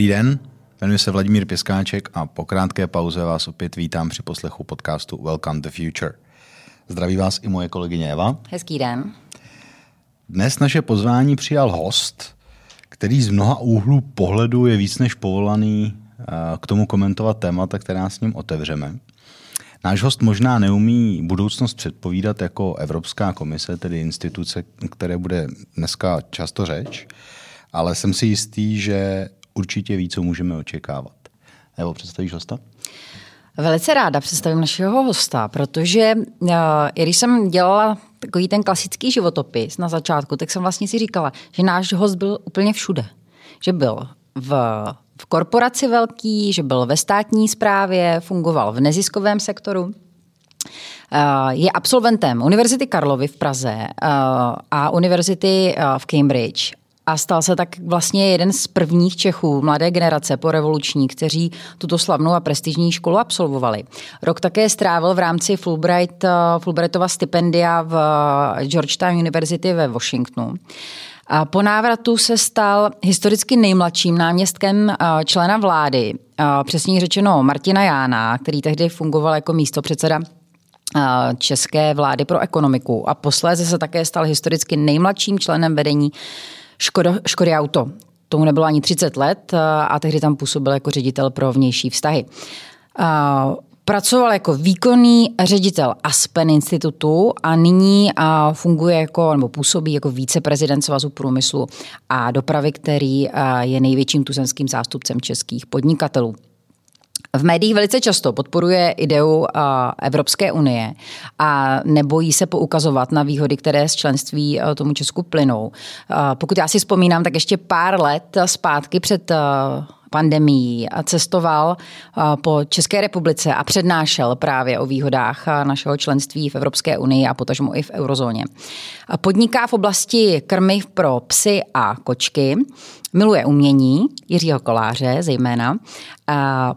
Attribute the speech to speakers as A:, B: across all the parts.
A: Dobrý den, jmenuji se Vladimír Pěskáček a po krátké pauze vás opět vítám při poslechu podcastu Welcome to Future. Zdraví vás i moje kolegyně Eva.
B: Hezký den.
A: Dnes naše pozvání přijal host, který z mnoha úhlů pohledu je víc než povolaný eh, k tomu komentovat témata, která s ním otevřeme. Náš host možná neumí budoucnost předpovídat jako Evropská komise, tedy instituce, které bude dneska často řeč, ale jsem si jistý, že určitě ví, co můžeme očekávat. Evo, představíš hosta?
B: Velice ráda představím našeho hosta, protože uh, když jsem dělala takový ten klasický životopis na začátku, tak jsem vlastně si říkala, že náš host byl úplně všude. Že byl v, v korporaci velký, že byl ve státní správě, fungoval v neziskovém sektoru. Je absolventem Univerzity Karlovy v Praze a Univerzity v Cambridge a stal se tak vlastně jeden z prvních Čechů mladé generace po revoluční, kteří tuto slavnou a prestižní školu absolvovali. Rok také strávil v rámci Fulbright, Fulbrightova stipendia v Georgetown University ve Washingtonu. A po návratu se stal historicky nejmladším náměstkem člena vlády, přesně řečeno Martina Jána, který tehdy fungoval jako místo předseda české vlády pro ekonomiku a posléze se také stal historicky nejmladším členem vedení Škoda, Škody Auto. Tomu nebylo ani 30 let a tehdy tam působil jako ředitel pro vnější vztahy. Pracoval jako výkonný ředitel Aspen institutu a nyní funguje jako, nebo působí jako víceprezident Svazu průmyslu a dopravy, který je největším tuzemským zástupcem českých podnikatelů. V médiích velice často podporuje ideu Evropské unie a nebojí se poukazovat na výhody, které z členství tomu Česku plynou. Pokud já si vzpomínám, tak ještě pár let zpátky před pandemií a cestoval po České republice a přednášel právě o výhodách našeho členství v Evropské unii a potažmo i v eurozóně. Podniká v oblasti krmiv pro psy a kočky, miluje umění, Jiřího Koláře zejména.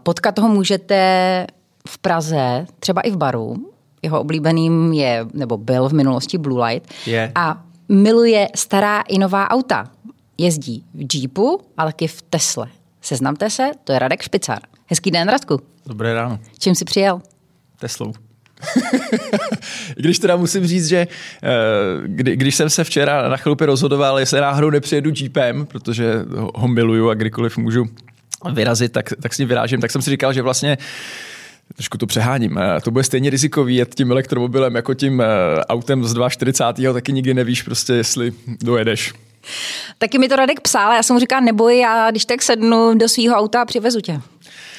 B: Potkat ho můžete v Praze, třeba i v baru. Jeho oblíbeným je, nebo byl v minulosti Blue Light.
C: Je.
B: A miluje stará i nová auta. Jezdí v Jeepu, ale taky v Tesle. Seznamte se, to je Radek Špicar. Hezký den, Radku.
C: Dobré ráno.
B: Čím jsi přijel?
C: Teslou. když teda musím říct, že eh, kdy, když jsem se včera na chlupě rozhodoval, jestli náhodou nepřijedu Jeepem, protože ho miluju a kdykoliv můžu vyrazit, tak, tak s ním vyrážím, tak jsem si říkal, že vlastně trošku to přeháním. Eh, to bude stejně rizikový jet tím elektromobilem jako tím eh, autem z 240. taky nikdy nevíš prostě, jestli dojedeš.
B: Taky mi to Radek psal, já jsem mu říkal, neboj, já když tak sednu do svého auta a přivezu tě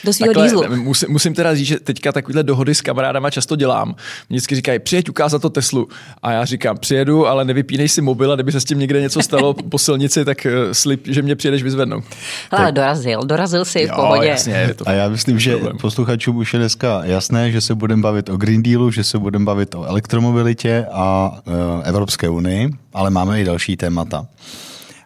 B: do svého dýzlu.
C: Musím, musím teda říct, že teďka takovýhle dohody s kamarádama často dělám. Vždycky říkají, přijeď ukázat to Teslu. A já říkám, přijedu, ale nevypínej si mobil a kdyby se s tím někde něco stalo po silnici, tak uh, slib, že mě přijedeš vyzvednout.
B: Ale dorazil, dorazil si
C: jo,
B: v pohodě.
C: Jasně, to
A: a já myslím, že problém. posluchačům už je dneska jasné, že se budeme bavit o Green Dealu, že se budeme bavit o elektromobilitě a uh, Evropské unii, ale máme i další témata.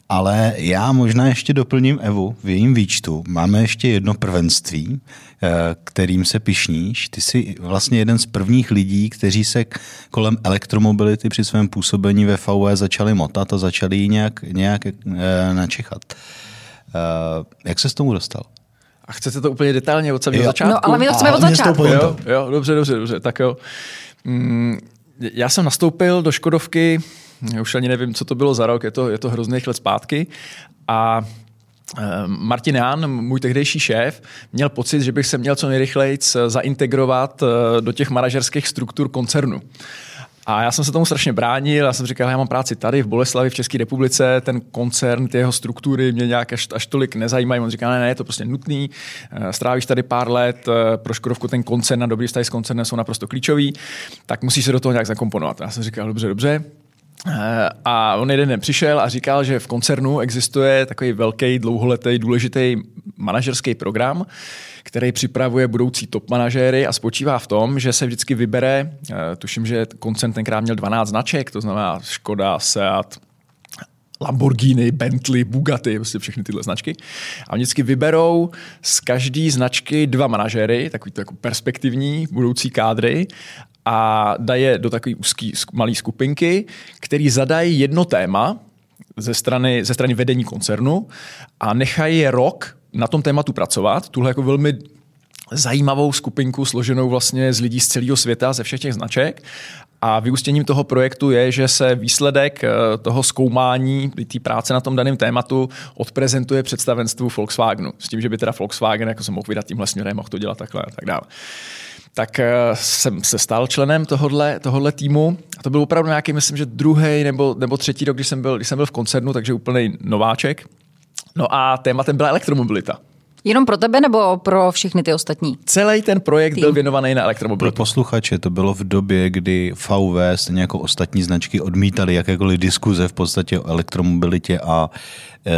A: Ale já možná ještě doplním Evu v jejím výčtu. Máme ještě jedno prvenství, eh, kterým se pišníš. Ty jsi vlastně jeden z prvních lidí, kteří se kolem elektromobility při svém působení ve VW začali motat a začali ji nějak, nějak eh, načechat. Eh, jak se s tomu dostal?
C: A chcete to úplně detailně od samého začátku?
B: No, ale my to chceme od začátku.
C: Jo, jo, dobře, dobře, dobře, tak jo. Mm, já jsem nastoupil do Škodovky já už ani nevím, co to bylo za rok, je to, je to hrozných let zpátky. A eh, Martin Jan, můj tehdejší šéf, měl pocit, že bych se měl co nejrychleji zaintegrovat eh, do těch manažerských struktur koncernu. A já jsem se tomu strašně bránil, já jsem říkal, já mám práci tady v Boleslavi v České republice, ten koncern, ty jeho struktury mě nějak až, až tolik nezajímají. On říká, ne, ne, je to prostě nutný, eh, strávíš tady pár let, pro Škodovku ten koncern a dobrý vztahy s koncernem jsou naprosto klíčový, tak musíš se do toho nějak zakomponovat. Já jsem říkal, dobře, dobře, a on jeden den přišel a říkal, že v koncernu existuje takový velký, dlouholetý, důležitý manažerský program, který připravuje budoucí top manažéry a spočívá v tom, že se vždycky vybere, eh, tuším, že koncern tenkrát měl 12 značek, to znamená Škoda, Seat, Lamborghini, Bentley, Bugatti, prostě všechny tyhle značky. A vždycky vyberou z každé značky dva manažéry, takový jako perspektivní budoucí kádry a dají je do takové úzké malé skupinky, který zadají jedno téma ze strany, ze strany vedení koncernu a nechají je rok na tom tématu pracovat, tuhle jako velmi zajímavou skupinku složenou vlastně z lidí z celého světa, ze všech těch značek. A vyústěním toho projektu je, že se výsledek eh, toho zkoumání, té práce na tom daném tématu odprezentuje představenstvu Volkswagenu. S tím, že by teda Volkswagen jako se mohl vydat tímhle směrem, mohl to dělat takhle a tak dále tak eh, jsem se stal členem tohohle, tohohle týmu. A to byl opravdu nějaký, myslím, že druhý nebo, nebo třetí rok, když jsem, byl, když jsem byl v koncernu, takže úplný nováček. No a tématem byla elektromobilita.
B: Jenom pro tebe nebo pro všechny ty ostatní?
C: Celý ten projekt Tým. byl věnovaný na elektromobilitu.
A: Pro posluchače to bylo v době, kdy VW, stejně jako ostatní značky, odmítali jakékoliv diskuze v podstatě o elektromobilitě a e,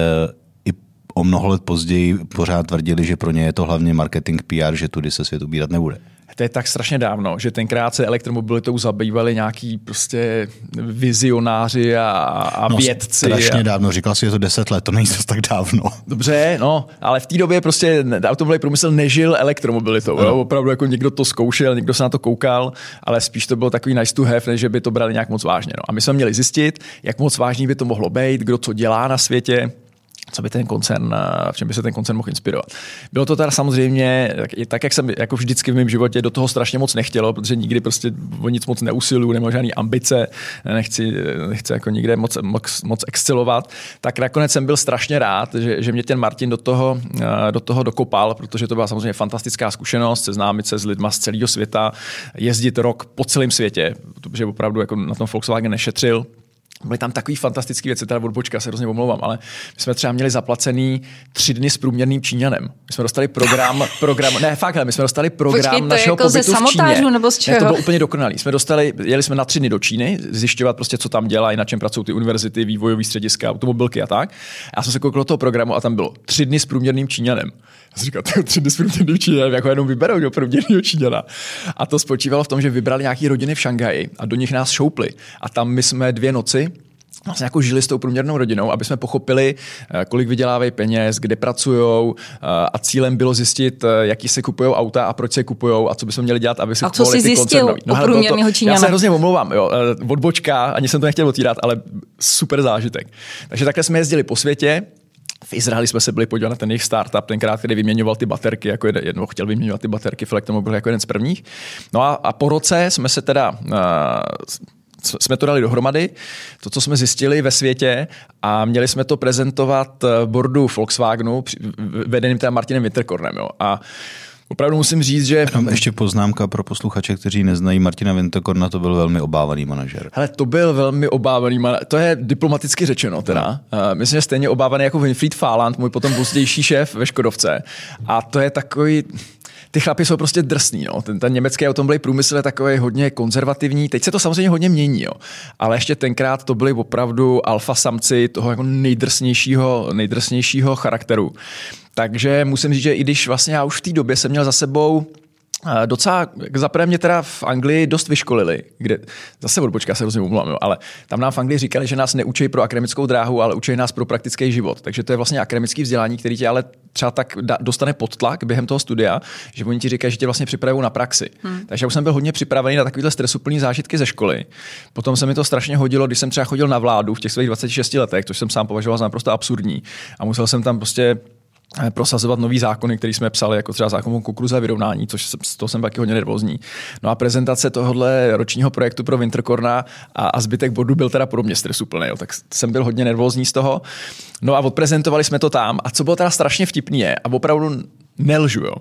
A: i o mnoho let později pořád tvrdili, že pro ně je to hlavně marketing PR, že tudy se svět ubírat nebude
C: to je tak strašně dávno, že tenkrát se elektromobilitou zabývali nějaký prostě vizionáři a, a no, vědci.
A: Strašně
C: a...
A: dávno, říkal si, že to deset let, to není to tak dávno.
C: Dobře, no, ale v té době prostě automobilový průmysl nežil elektromobilitou. No. Jo? Opravdu jako někdo to zkoušel, někdo se na to koukal, ale spíš to bylo takový nice to have, než že by to brali nějak moc vážně. No. A my jsme měli zjistit, jak moc vážný by to mohlo být, kdo co dělá na světě, co by ten koncern, v čem by se ten koncern mohl inspirovat. Bylo to teda samozřejmě, tak jak jsem jako vždycky v mém životě do toho strašně moc nechtělo, protože nikdy prostě o nic moc neusiluju, nemám žádný ambice, nechci, nechci jako nikde moc, moc, moc excelovat, tak nakonec jsem byl strašně rád, že, že mě ten Martin do toho, do toho dokopal, protože to byla samozřejmě fantastická zkušenost, seznámit se s lidma z celého světa, jezdit rok po celém světě, protože opravdu jako na tom Volkswagen nešetřil, Byly tam takové fantastické věci, teda odbočka, se hrozně omlouvám, ale my jsme třeba měli zaplacený tři dny s průměrným Číňanem. My jsme dostali program, program ne fakt, ale my jsme dostali program Počkej, to našeho jako pobytu
B: ze
C: v Číně.
B: nebo z čeho?
C: Ne, to bylo úplně dokonalý. Jsme dostali, jeli jsme na tři dny do Číny, zjišťovat prostě, co tam dělají, na čem pracují ty univerzity, vývojové střediska, automobilky a tak. Já jsem se koukal do toho programu a tam bylo tři dny s průměrným Číňanem. Já jsem říkal, tři dny s průměrným Číňanem, jako jenom vyberou do průměrného Číňana. A to spočívalo v tom, že vybrali nějaký rodiny v Šanghaji a do nich nás šoupli. A tam my jsme dvě noci vlastně jako žili s tou průměrnou rodinou, aby jsme pochopili, eh, kolik vydělávají peněz, kde pracují eh, a cílem bylo zjistit, eh, jaký se kupují auta a proč se kupují a co bychom měli dělat, aby se
B: a co jsi zjistil no, průměrného
C: Já se hrozně omlouvám, jo, odbočka, ani jsem to nechtěl otírat, ale super zážitek. Takže takhle jsme jezdili po světě, v Izraeli jsme se byli podívat na ten jejich startup, tenkrát, který vyměňoval ty baterky, jako jedno, chtěl vyměňovat ty baterky v elektromobilu jako jeden z prvních. No a, a po roce jsme se teda uh, jsme to dali dohromady, to, co jsme zjistili ve světě a měli jsme to prezentovat eh, boardu Volkswagenu, vedeným teda Martinem Winterkornem. Jo. A Opravdu musím říct, že...
A: Jenom ještě poznámka pro posluchače, kteří neznají Martina Winterkorna, to byl velmi obávaný manažer.
C: Hele, to byl velmi obávaný manažer. To je diplomaticky řečeno teda. No. Uh, myslím, že stejně obávaný jako Winfried Fáland, můj potom pozdější šéf ve Škodovce. A to je takový ty chlapi jsou prostě drsní. No. Ten, ten německý automobilový průmysl je takový hodně konzervativní. Teď se to samozřejmě hodně mění, jo. ale ještě tenkrát to byli opravdu alfa samci toho jako nejdrsnějšího, nejdrsnějšího charakteru. Takže musím říct, že i když vlastně já už v té době jsem měl za sebou Docela, zaprvé mě teda v Anglii dost vyškolili, kde zase odbočka se hrozně umluvám, ale tam nám v Anglii říkali, že nás neučí pro akademickou dráhu, ale učí nás pro praktický život. Takže to je vlastně akademický vzdělání, který tě ale třeba tak dostane pod tlak během toho studia, že oni ti říkají, že tě vlastně připravují na praxi. Hmm. Takže já už jsem byl hodně připravený na takovýhle stresuplný zážitky ze školy. Potom se mi to strašně hodilo, když jsem třeba chodil na vládu v těch svých 26 letech, což jsem sám považoval za naprosto absurdní. A musel jsem tam prostě prosazovat nový zákony, který jsme psali, jako třeba zákon o kukruze vyrovnání, což jsem, to jsem taky hodně nervózní. No a prezentace tohohle ročního projektu pro Wintercorna a, a zbytek bodu byl teda mě stresuplný, jo, tak jsem byl hodně nervózní z toho. No a odprezentovali jsme to tam a co bylo teda strašně vtipný je, a opravdu nelžu, jo.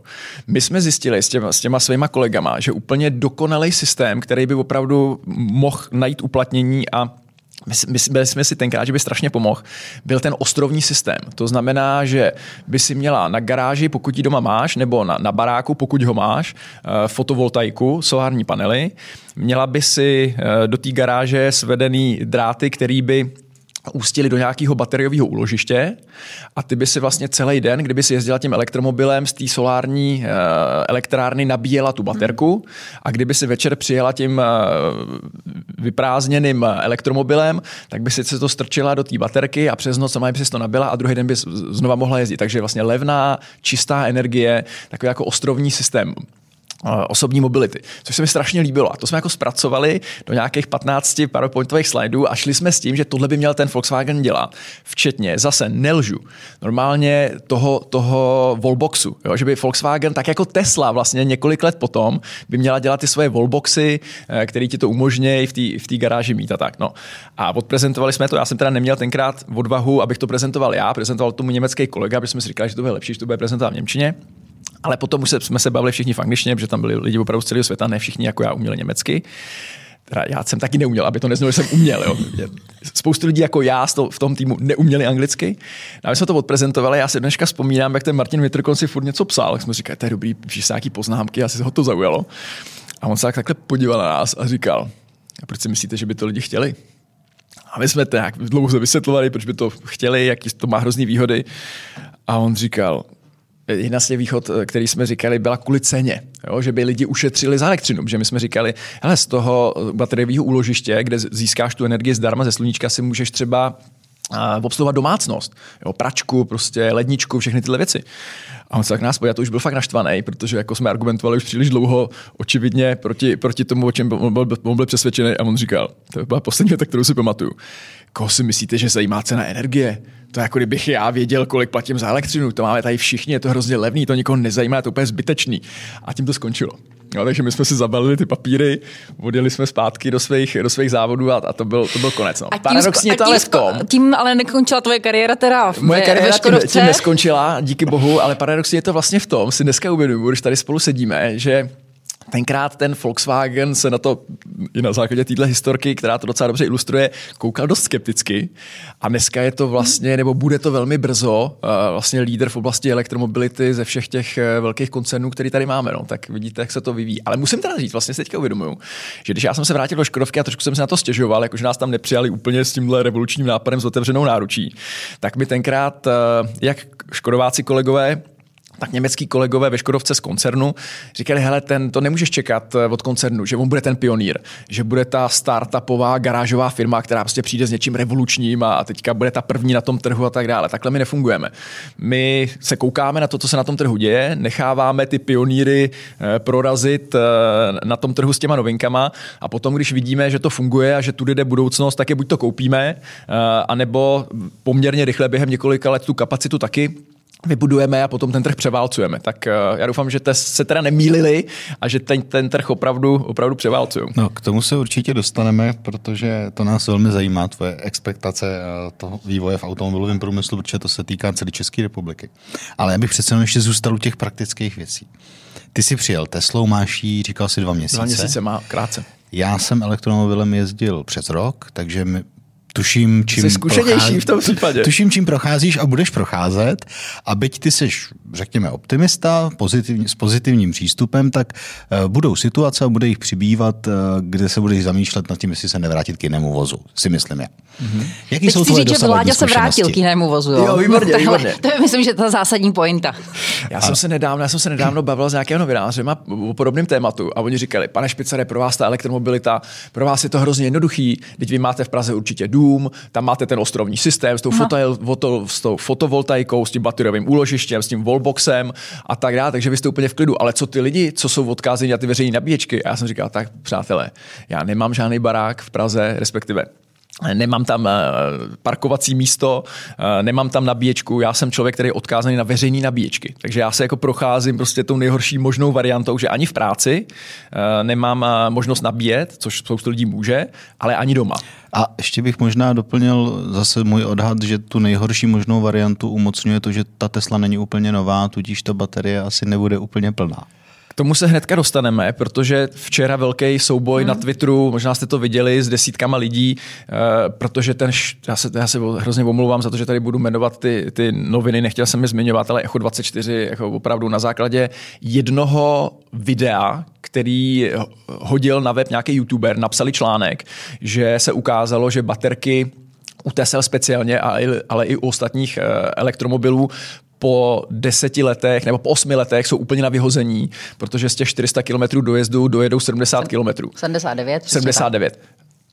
C: My jsme zjistili s těma, s těma svýma kolegama, že úplně dokonalý systém, který by opravdu mohl najít uplatnění a Mysleli jsme si tenkrát, že by strašně pomohl, byl ten ostrovní systém. To znamená, že by si měla na garáži, pokud ji doma máš, nebo na, na baráku, pokud ho máš, eh, fotovoltaiku, solární panely. Měla by si eh, do té garáže svedený dráty, který by ústili do nějakého bateriového úložiště a ty by si vlastně celý den, kdyby si jezdila tím elektromobilem z té solární uh, elektrárny, nabíjela tu baterku a kdyby si večer přijela tím uh, vyprázdněným elektromobilem, tak by si to strčila do té baterky a přes noc sama by si to nabila a druhý den by znova mohla jezdit. Takže vlastně levná, čistá energie, takový jako ostrovní systém osobní mobility, což se mi strašně líbilo. A to jsme jako zpracovali do nějakých 15 PowerPointových slajdů a šli jsme s tím, že tohle by měl ten Volkswagen dělat, včetně, zase nelžu, normálně toho, toho wallboxu, jo? že by Volkswagen, tak jako Tesla vlastně několik let potom, by měla dělat ty svoje wallboxy, eh, které ti to umožňují v té garáži mít a tak. No. A odprezentovali jsme to, já jsem teda neměl tenkrát odvahu, abych to prezentoval já, prezentoval tomu německý kolega, aby jsme si říkali, že to bude lepší, že to bude prezentovat v Němčině. Ale potom už jsme se bavili všichni v angličtině, protože tam byli lidi opravdu z celého světa, ne všichni jako já uměli německy. Teda já jsem taky neuměl, aby to neznělo, že jsem uměl. Jo. Spoustu lidí jako já v tom týmu neuměli anglicky. No a my jsme to odprezentovali, já si dneška vzpomínám, jak ten Martin Vitrkon si furt něco psal, tak jsme říkali, to je dobrý, píš nějaký poznámky, asi ho to zaujalo. A on se tak takhle podíval na nás a říkal, a proč si myslíte, že by to lidi chtěli? A my jsme to nějak dlouho vysvětlovali, proč by to chtěli, jaký to má hrozný výhody. A on říkal, jedna z těch východ, eh, který jsme říkali, byla kvůli ceně, jo? že by lidi ušetřili za elektřinu, že my jsme říkali, hele, z toho bateriového úložiště, kde získáš tu energii zdarma ze sluníčka, si můžeš třeba uh, obsluhovat domácnost, jo? pračku, prostě ledničku, všechny tyhle věci. A on se tak nás podíval, to už byl fakt naštvaný, protože jako jsme argumentovali už příliš dlouho, očividně proti, proti tomu, o čem on byl, on byl přesvědčený a on říkal, to byla poslední věta, kterou si pamatuju. Koho si myslíte, že zajímá cena energie? To je jako kdybych já věděl, kolik platím za elektřinu. To máme tady všichni, je to hrozně levný, to nikoho nezajímá, je to úplně zbytečný. A tím to skončilo. No, takže my jsme si zabalili ty papíry, odjeli jsme zpátky do svých, do svých závodů a, a to, byl, to byl konec. No.
B: A tím, Paradoxně to ale v tom. Tím ale nekončila tvoje kariéra teda v
C: Moje kariéra tím, tím neskončila, díky bohu, ale paradoxně je to vlastně v tom, si dneska uvědomuji, když tady spolu sedíme, že tenkrát ten Volkswagen se na to i na základě téhle historky, která to docela dobře ilustruje, koukal dost skepticky. A dneska je to vlastně, nebo bude to velmi brzo, uh, vlastně líder v oblasti elektromobility ze všech těch uh, velkých koncernů, který tady máme. No. Tak vidíte, jak se to vyvíjí. Ale musím teda říct, vlastně si teďka uvědomuju, že když já jsem se vrátil do Škodovky a trošku jsem se na to stěžoval, jakože nás tam nepřijali úplně s tímhle revolučním nápadem s otevřenou náručí, tak mi tenkrát, uh, jak škodováci kolegové, tak německý kolegové ve Škodovce z koncernu říkali, hele, ten, to nemůžeš čekat eh, od koncernu, že on bude ten pionýr, že bude ta startupová garážová firma, která prostě přijde s něčím revolučním a teďka bude ta první na tom trhu a tak dále. Takhle my nefungujeme. My se koukáme na to, co se na tom trhu děje, necháváme ty pionýry eh, prorazit eh, na tom trhu s těma novinkama a potom, když vidíme, že to funguje a že tudy jde budoucnost, tak je buď to koupíme, anebo poměrně rychle během několika let tu kapacitu taky vybudujeme a potom ten trh převálcujeme. Tak uh, já doufám, že te se teda nemýlili a že ten, ten trh opravdu, opravdu převálcují.
A: No, k tomu se určitě dostaneme, protože to nás velmi zajímá, tvoje expektace uh, toho vývoje v automobilovém průmyslu, protože to se týká celé České republiky. Ale já bych přece ještě zůstal u těch praktických věcí. Ty jsi přijel Teslou, máš jí, říkal si dva měsíce.
C: Dva měsíce má, krátce.
A: Já jsem elektromobilem jezdil přes rok, takže mi tuším, čím
C: Jsi zkušenější v tom případě.
A: Tuším, čím procházíš a budeš procházet a byť ty jsi, řekněme, optimista pozitivní, s pozitivním přístupem, tak uh, budou situace a bude jich přibývat, uh, kde se budeš zamýšlet nad tím, jestli se nevrátit k jinému vozu, si myslím já. Mm-hmm.
B: Jaký Teď jsou tvoje říct, že Vláďa se vrátil k jinému vozu. Jo,
C: jo výborně, výborně.
B: To je, myslím, že to je zásadní pointa.
C: Já jsem se nedávno, já jsem se nedávno bavil s nějakým novinářem o podobném tématu a oni říkali, pane Špicare, pro vás ta elektromobilita, pro vás je to hrozně jednoduchý, teď vy máte v Praze určitě dům, tam máte ten ostrovní systém s tou, foto, foto, s tou fotovoltaikou, s tím bateriovým úložištěm, s tím wallboxem a tak dále, takže vy jste úplně v klidu. Ale co ty lidi, co jsou odkázeni na ty veřejné nabíječky? A já jsem říkal, tak přátelé, já nemám žádný barák v Praze, respektive Nemám tam eh, parkovací místo, eh, nemám tam nabíječku, já jsem člověk, který je odkázaný na veřejné nabíječky. Takže já se jako procházím prostě tou nejhorší možnou variantou, že ani v práci eh, nemám možnost nabíjet, což spoustu lidí může, ale ani doma.
A: A ještě bych možná doplnil zase můj odhad, že tu nejhorší možnou variantu umocňuje to, že ta Tesla není úplně nová, tudíž ta baterie asi nebude úplně plná.
C: Tomu se hnedka dostaneme, protože včera velký souboj hmm. na Twitteru, možná jste to viděli s desítkama lidí, uh, protože ten, já se, já se hrozně omlouvám za to, že tady budu jmenovat ty, ty noviny, nechtěl jsem je zmiňovat, ale Echo 24 jako opravdu na základě jednoho videa, který hodil na web nějaký youtuber, napsali článek, že se ukázalo, že baterky u Tesla speciálně, ale i u ostatních eh, elektromobilů po deseti letech nebo po osmi letech jsou úplně na vyhození, protože z těch 400 km dojezdu dojedou 70 km.
B: 79.
C: 79.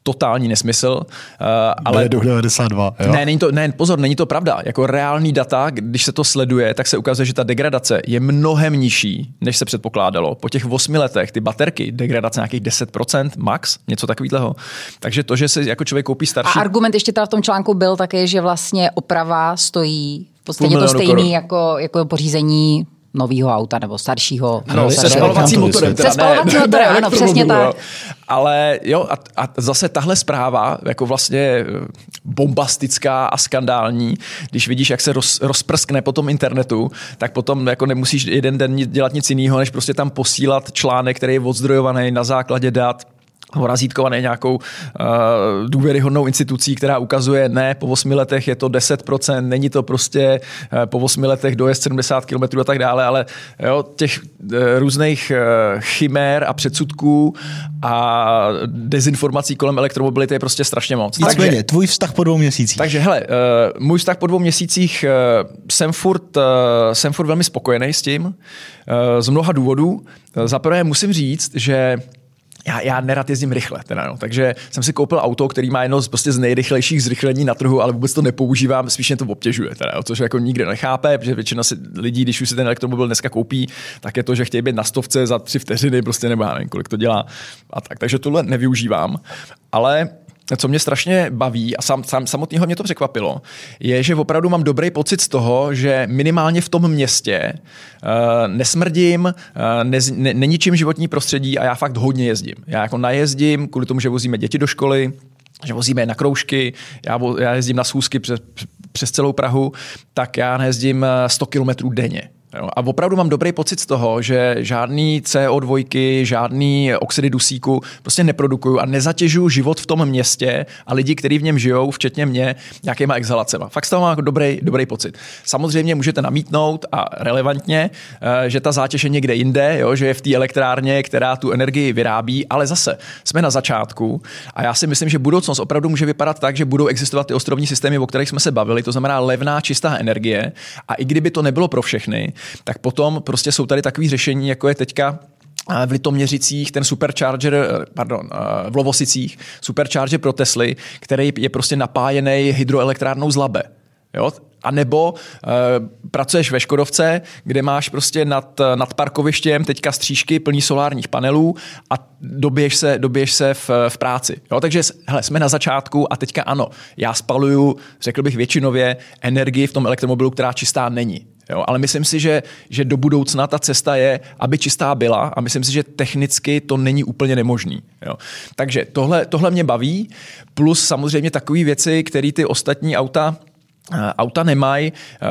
C: totální nesmysl. Uh,
A: ale duch 92, jo?
C: Ne, není to, ne, pozor, není to pravda. Jako reální data, když se to sleduje, tak se ukazuje, že ta degradace je mnohem nižší, než se předpokládalo. Po těch 8 letech ty baterky, degradace nějakých 10% max, něco takového. Takže to, že se jako člověk koupí starší...
B: A argument ještě teda v tom článku byl také, že vlastně oprava stojí podstatě to stejný jako, jako pořízení nového auta nebo staršího.
C: No, se spalovacím motorem.
B: Se spalovacím motorem, ano, přesně tak.
C: Ale jo, a, a zase tahle zpráva, jako vlastně eh, bombastická a skandální, když vidíš, jak se roz, rozprskne po tom internetu, tak potom jako nemusíš jeden den dělat nic jiného, než prostě tam posílat článek, který je odzdrojovaný na základě dat razítkovaný nějakou uh, důvěryhodnou institucí, která ukazuje, ne, po 8 letech je to 10%, není to prostě uh, po 8 letech dojezd 70 km a tak dále, ale jo, těch uh, různých uh, chimér a předsudků a dezinformací kolem elektromobility je prostě strašně moc.
A: Nicméně, takže, tvůj vztah po dvou měsících.
C: Takže hele, uh, můj vztah po dvou měsících uh, jsem furt, uh, jsem furt velmi spokojený s tím, uh, z mnoha důvodů. Za prvé musím říct, že já, já nerad jezdím rychle, teda, no. takže jsem si koupil auto, který má jedno z, prostě z nejrychlejších zrychlení na trhu, ale vůbec to nepoužívám, spíš mě to obtěžuje, teda, jo, což jako nikdo nechápe, protože většina si, lidí, když už si ten elektromobil dneska koupí, tak je to, že chtějí být na stovce za tři vteřiny, prostě nebo já nevím, kolik to dělá. A tak, takže tohle nevyužívám. Ale co mě strašně baví a sam, sam, samotného mě to překvapilo, je, že opravdu mám dobrý pocit z toho, že minimálně v tom městě uh, nesmrdím, uh, nez, ne, neničím životní prostředí a já fakt hodně jezdím. Já jako najezdím kvůli tomu, že vozíme děti do školy, že vozíme na kroužky, já, já jezdím na schůzky přes, přes celou Prahu, tak já nejezdím 100 eh, kilometrů denně. A opravdu mám dobrý pocit z toho, že žádný CO2, žádný oxidy dusíku prostě neprodukuju a nezatěžuju život v tom městě a lidi, kteří v něm žijou, včetně mě, nějakýma exhalacema. Fakt z toho mám dobrý, dobrý pocit. Samozřejmě můžete namítnout a relevantně, eh, že ta zátěž je někde jinde, jo, že je v té elektrárně, která tu energii vyrábí, ale zase jsme na začátku a já si myslím, že budoucnost opravdu může vypadat tak, že budou existovat ty ostrovní systémy, o kterých jsme se bavili, to znamená levná, čistá energie a i kdyby to nebylo pro všechny, tak potom prostě jsou tady takové řešení, jako je teďka v Litoměřicích ten supercharger, eh, pardon, eh, v Lovosicích, supercharger pro Tesly, který je prostě napájený hydroelektrárnou z Labe. Jo? A nebo e, pracuješ ve Škodovce, kde máš prostě nad, nad parkovištěm teďka střížky plný solárních panelů a doběž se, doběž se v, v práci. Jo? Takže hele, jsme na začátku a teďka ano, já spaluju, řekl bych většinově, energii v tom elektromobilu, která čistá není. Jo, ale myslím si, že, že do budoucna ta cesta je, aby čistá byla a myslím si, že technicky to není úplně nemožný. Jo. Takže tohle, tohle mě baví, plus samozřejmě takové věci, které ty ostatní auta, uh, auta nemají. Uh,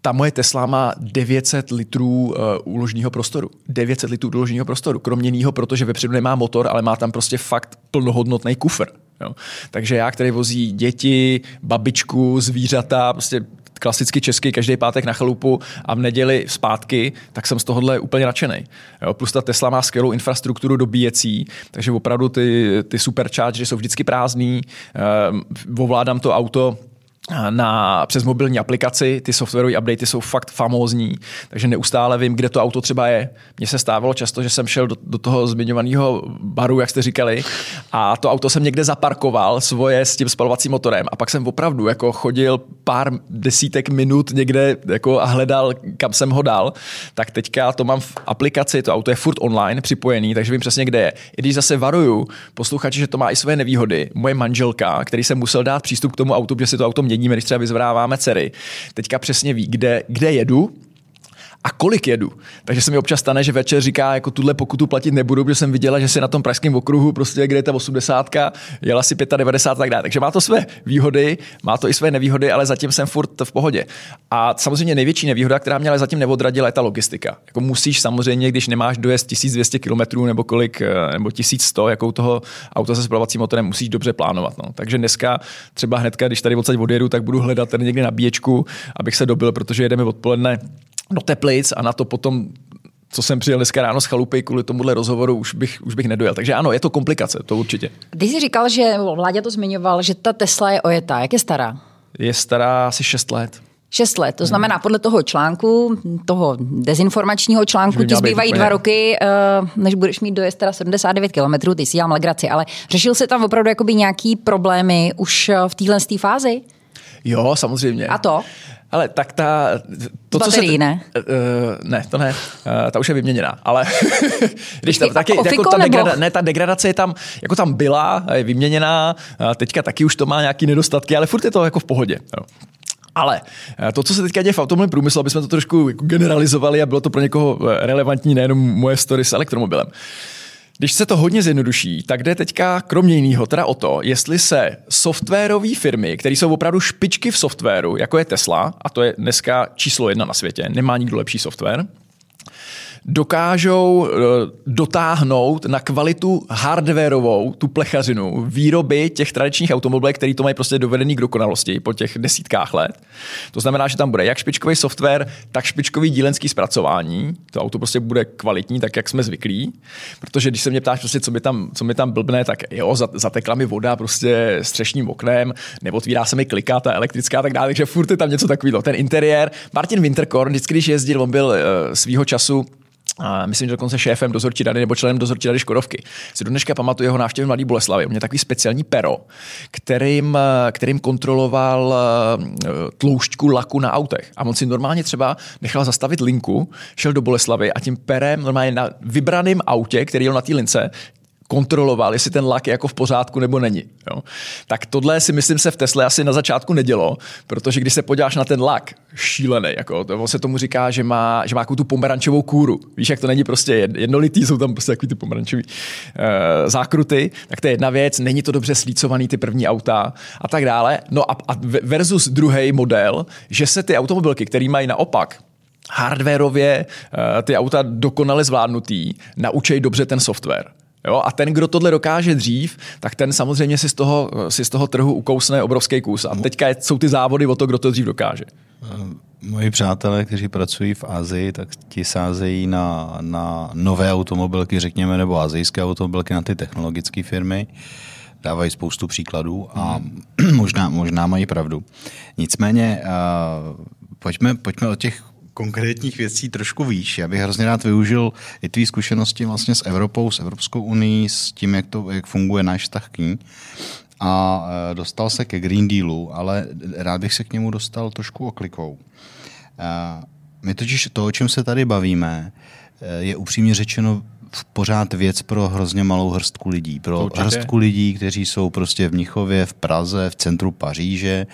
C: ta moje Tesla má 900 litrů uh, úložního prostoru. 900 litrů úložního prostoru. Kromě něho, protože vepředu nemá motor, ale má tam prostě fakt plnohodnotný kufr. Jo. Takže já, který vozí děti, babičku, zvířata, prostě klasicky český každý pátek na chalupu a v neděli zpátky, tak jsem z tohohle úplně nadšený. Plus ta Tesla má skvělou infrastrukturu dobíjecí, takže opravdu ty, ty superchargery jsou vždycky prázdný, uh, ovládám to auto na, přes mobilní aplikaci, ty softwarové updaty jsou fakt famózní, takže neustále vím, kde to auto třeba je. Mně se stávalo často, že jsem šel do, do toho zmiňovaného baru, jak jste říkali, a to auto jsem někde zaparkoval svoje s tím spalovacím motorem a pak jsem opravdu jako chodil pár desítek minut někde jako a hledal, kam jsem ho dal. Tak teďka to mám v aplikaci, to auto je furt online připojený, takže vím přesně, kde je. I když zase varuju posluchači, že to má i své nevýhody, moje manželka, který jsem musel dát přístup k tomu autu, že si to auto měníme, když třeba vyzvráváme dcery, teďka přesně ví, kde, kde jedu, a kolik jedu. Takže se mi občas stane, že večer říká, jako tuhle pokutu platit nebudu, protože jsem viděla, že si na tom pražském okruhu, prostě kde je ta 80, jela si 95 a tak dále. Takže má to své výhody, má to i své nevýhody, ale zatím jsem furt v pohodě. A samozřejmě největší nevýhoda, která mě ale zatím neodradila, je ta logistika. Jako musíš samozřejmě, když nemáš dojezd 1200 km nebo kolik, eh, nebo 1100, jako toho auta se spalovacím motorem, musíš dobře plánovat. No. Takže dneska třeba hnedka, když tady odsaď odjedu, tak budu hledat tady někde nabíječku, abych se dobil, protože jedeme odpoledne do Teplic a na to potom co jsem přijel dneska ráno z chalupy kvůli tomuhle rozhovoru, už bych, už bych nedojel. Takže ano, je to komplikace, to určitě.
B: Ty jsi říkal, že Vládě to zmiňoval, že ta Tesla je ojetá. Jak je stará?
C: Je stará asi 6 let.
B: Šest let, to znamená podle toho článku, toho dezinformačního článku, ti zbývají dva roky, eh, než budeš mít dojezd teda 79 km, ty si dělám legraci, ale řešil se tam opravdu jakoby nějaký problémy už eh, v téhle fázi?
C: Jo, samozřejmě.
B: A to?
C: Ale tak ta...
B: To, Baterii, co se, ne? Uh,
C: ne, to ne. Uh, ta už je vyměněná. Ale když tam taky, jako ta degrada, ne, ta degradace je tam, jako tam byla, je vyměněná, uh, teďka taky už to má nějaký nedostatky, ale furt je to jako v pohodě. Jo. Ale to, co se teďka děje v automobilovém průmyslu, aby jsme to trošku generalizovali a bylo to pro někoho relevantní, nejenom moje story s elektromobilem. Když se to hodně zjednoduší, tak jde teďka kromě jiného teda o to, jestli se softwarové firmy, které jsou opravdu špičky v softwaru, jako je Tesla, a to je dneska číslo jedna na světě, nemá nikdo lepší software, dokážou eh, dotáhnout na kvalitu hardwareovou tu plechařinu výroby těch tradičních automobilů, který to mají prostě dovedený k dokonalosti po těch desítkách let. To znamená, že tam bude jak špičkový software, tak špičkový dílenský zpracování. To auto prostě bude kvalitní, tak jak jsme zvyklí. Protože když se mě ptáš, prostě, co, mi tam, co mi tam blbne, tak jo, zatekla mi voda prostě střešním oknem, nebo otvírá se mi kliká ta elektrická tak dále, takže furt je tam něco takového. Ten interiér. Martin Winterkorn, vždycky, když jezdil, on byl uh, svýho času a myslím, že dokonce šéfem dozorčí rady nebo členem dozorčí rady Škodovky. Si do dneška pamatuju jeho návštěvy Mladý Boleslavy. On měl takový speciální pero, kterým, kterým kontroloval eh, tloušťku laku na autech. A on si normálně třeba nechal zastavit linku, šel do Boleslavy a tím perem normálně na vybraném autě, který jel na té lince, kontroloval, jestli ten lak je jako v pořádku nebo není. Jo. Tak tohle si myslím se v Tesle asi na začátku nedělo, protože když se podíváš na ten lak, šílený, jako, to se tomu říká, že má, že má tu pomerančovou kůru. Víš, jak to není prostě jednolitý, jsou tam prostě takový ty pomerančové uh, zákruty, tak to je jedna věc, není to dobře slícovaný ty první auta a tak dále. No a, a versus druhý model, že se ty automobilky, které mají naopak hardwareově uh, ty auta dokonale zvládnutý, naučej dobře ten software. Jo? A ten, kdo tohle dokáže dřív, tak ten samozřejmě si z toho, si z toho trhu ukousne obrovský kus. A teďka jsou ty závody o to, kdo to dřív dokáže. Eh,
A: moji přátelé, kteří pracují v Azii, tak ti sázejí na, na nové automobilky, řekněme, nebo azijské automobilky na ty technologické firmy. Dávají spoustu příkladů a mm. možná, možná mají pravdu. Nicméně, uh, pojďme, pojďme o těch konkrétních věcí trošku výš. Já bych hrozně rád využil i tvý zkušenosti vlastně s Evropou, s Evropskou unii, s tím, jak, to, jak funguje náš vztah k ní. A e, dostal se ke Green Dealu, ale rád bych se k němu dostal trošku oklikou. E, my totiž to, o čem se tady bavíme, e, je upřímně řečeno pořád věc pro hrozně malou hrstku lidí. Pro Určitě. hrstku lidí, kteří jsou prostě v Mnichově, v Praze, v centru Paříže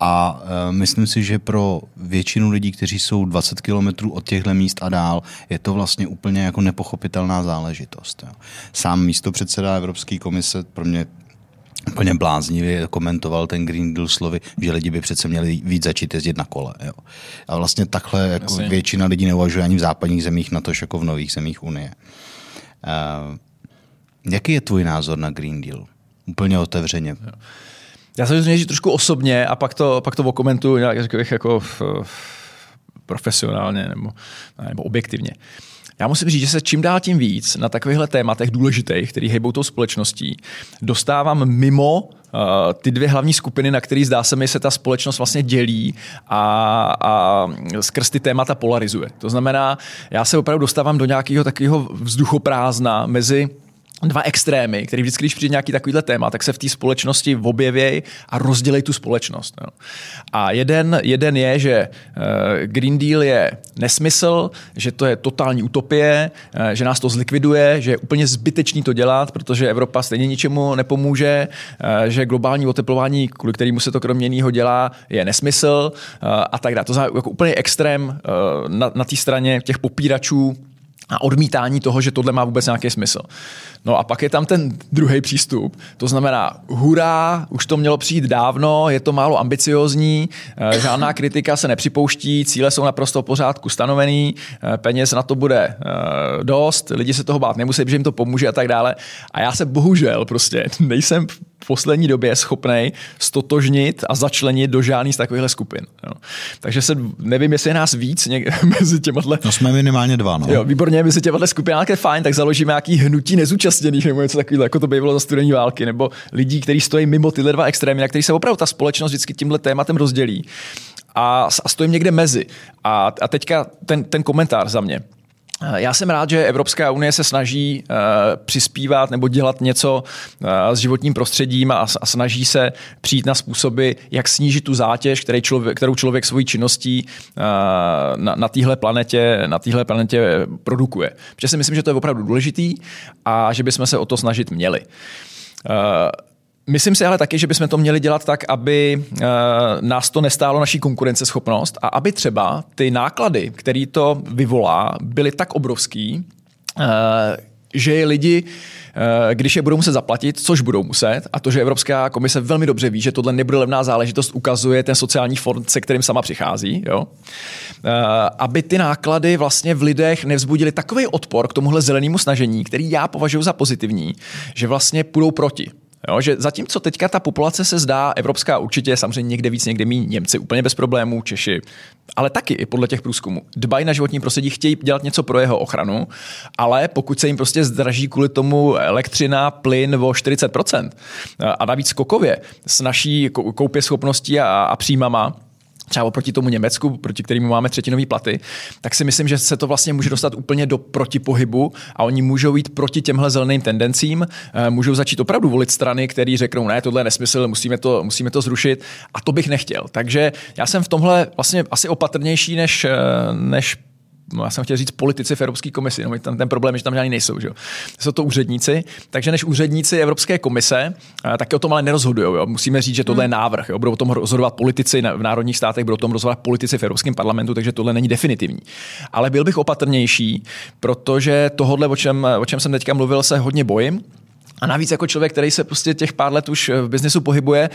A: a e, myslím si, že pro většinu lidí, kteří jsou 20 kilometrů od těchto míst a dál, je to vlastně úplně jako nepochopitelná záležitost. Jo. Sám místo předseda Evropské komise pro mě úplně bláznivě komentoval ten Green Deal slovy, že lidi by přece měli víc začít jezdit na kole. Jo. A vlastně takhle jako většina lidí neuvažuje ani v západních zemích, na to jako v nových zemích Unie. Uh, jaký je tvůj názor na Green Deal? Úplně otevřeně.
C: Já se že trošku osobně a pak to, pak to okomentuju nějak řekl jako profesionálně nebo, nebo objektivně. Já musím říct, že se čím dál tím víc na takovýchhle tématech důležitých, který hejbou tou společností, dostávám mimo Uh, ty dvě hlavní skupiny, na které zdá se mi se ta společnost vlastně dělí a, a skrz ty témata polarizuje. To znamená, já se opravdu dostávám do nějakého takového vzduchoprázdna mezi dva extrémy, který vždycky, když přijde nějaký takovýhle téma, tak se v té společnosti objevějí a rozdělej tu společnost. Jo. A jeden, jeden je, že uh, Green Deal je nesmysl, že to je totální utopie, uh, že nás to zlikviduje, že je úplně zbytečný to dělat, protože Evropa stejně ničemu nepomůže, uh, že globální oteplování, kvůli kterému se to kromě jiného dělá, je nesmysl a tak dále. To znamená jako úplně extrém na, na té straně těch popíračů a odmítání toho, že tohle má vůbec nějaký smysl. No a pak je tam ten druhý přístup, to znamená, hurá, už to mělo přijít dávno, je to málo ambiciozní, eh, žádná kritika se nepřipouští, cíle jsou naprosto v pořádku stanovený, eh, peněz na to bude eh, dost, lidi se toho bát nemusí, že jim to pomůže a tak dále. A já se bohužel prostě nejsem poslední době schopný stotožnit a začlenit do žádný z takovýchhle skupin. Jo. Takže se nevím, jestli je nás víc něk- mezi těma.
A: No jsme minimálně dva, no.
C: Jo, výborně, mezi těma skupinách je fajn, tak založíme nějaký hnutí nezúčastněných nebo něco takového, jako to by bylo za studení války, nebo lidí, kteří stojí mimo tyhle dva extrémy, na kterých se opravdu ta společnost vždycky tímhle tématem rozdělí. a, a stojím někde mezi. A, a teďka ten, ten komentář za mě. Já jsem rád, že Evropská unie se snaží uh, přispívat nebo dělat něco uh, s životním prostředím a, a snaží se přijít na způsoby, jak snížit tu zátěž, který člověk, kterou člověk svojí činností uh, na, na téhle planetě, na téhle planetě produkuje. Protože si myslím, že to je opravdu důležitý a že bychom se o to snažit měli. Uh, Myslím si ale taky, že bychom to měli dělat tak, aby uh, nás to nestálo naší konkurenceschopnost a aby třeba ty náklady, které to vyvolá, byly tak obrovský, uh, že je lidi, uh, když je budou muset zaplatit, což budou muset, a to, že Evropská komise velmi dobře ví, že tohle nebude levná záležitost, ukazuje ten sociální fond, se kterým sama přichází, jo? aby ty náklady vlastně v lidech nevzbudili takový odpor k tomuhle zelenému snažení, který já považuji za pozitivní, že vlastně půjdou proti. Jo, že zatímco teďka ta populace se zdá, evropská určitě, samozřejmě někde víc, někde méně, Němci úplně bez problémů, Češi, ale taky i podle těch průzkumů. Dbají na životní prostředí, chtějí dělat něco pro jeho ochranu, ale pokud se jim prostě zdraží kvůli tomu elektřina, plyn o 40% a navíc skokově s naší koupě schopností a, a příjmama, třeba oproti tomu Německu, proti kterému máme třetinové platy, tak si myslím, že se to vlastně může dostat úplně do protipohybu a oni můžou jít proti těmhle zeleným tendencím, eh, můžou začít opravdu volit strany, které řeknou, ne, tohle je nesmysl, musíme to, musíme to zrušit a to bych nechtěl. Takže já jsem v tomhle vlastně asi opatrnější než, eh, než já jsem chtěl říct politici v Evropské komisi, no, ten, ten problém je, že tam žádný nejsou. Že? Jsou to úředníci, takže než úředníci Evropské komise, eh, taky o tom ale nerozhodují. Musíme říct, že tohle je hmm. návrh. Jo? Budou o tom rozhodovat politici v národních státech, budou o tom rozhodovat politici v Evropském parlamentu, takže tohle není definitivní. Ale byl bych opatrnější, protože tohle, o čem, o čem jsem teďka mluvil, se hodně bojím. A navíc jako člověk, který se prostě těch pár let už v biznesu pohybuje,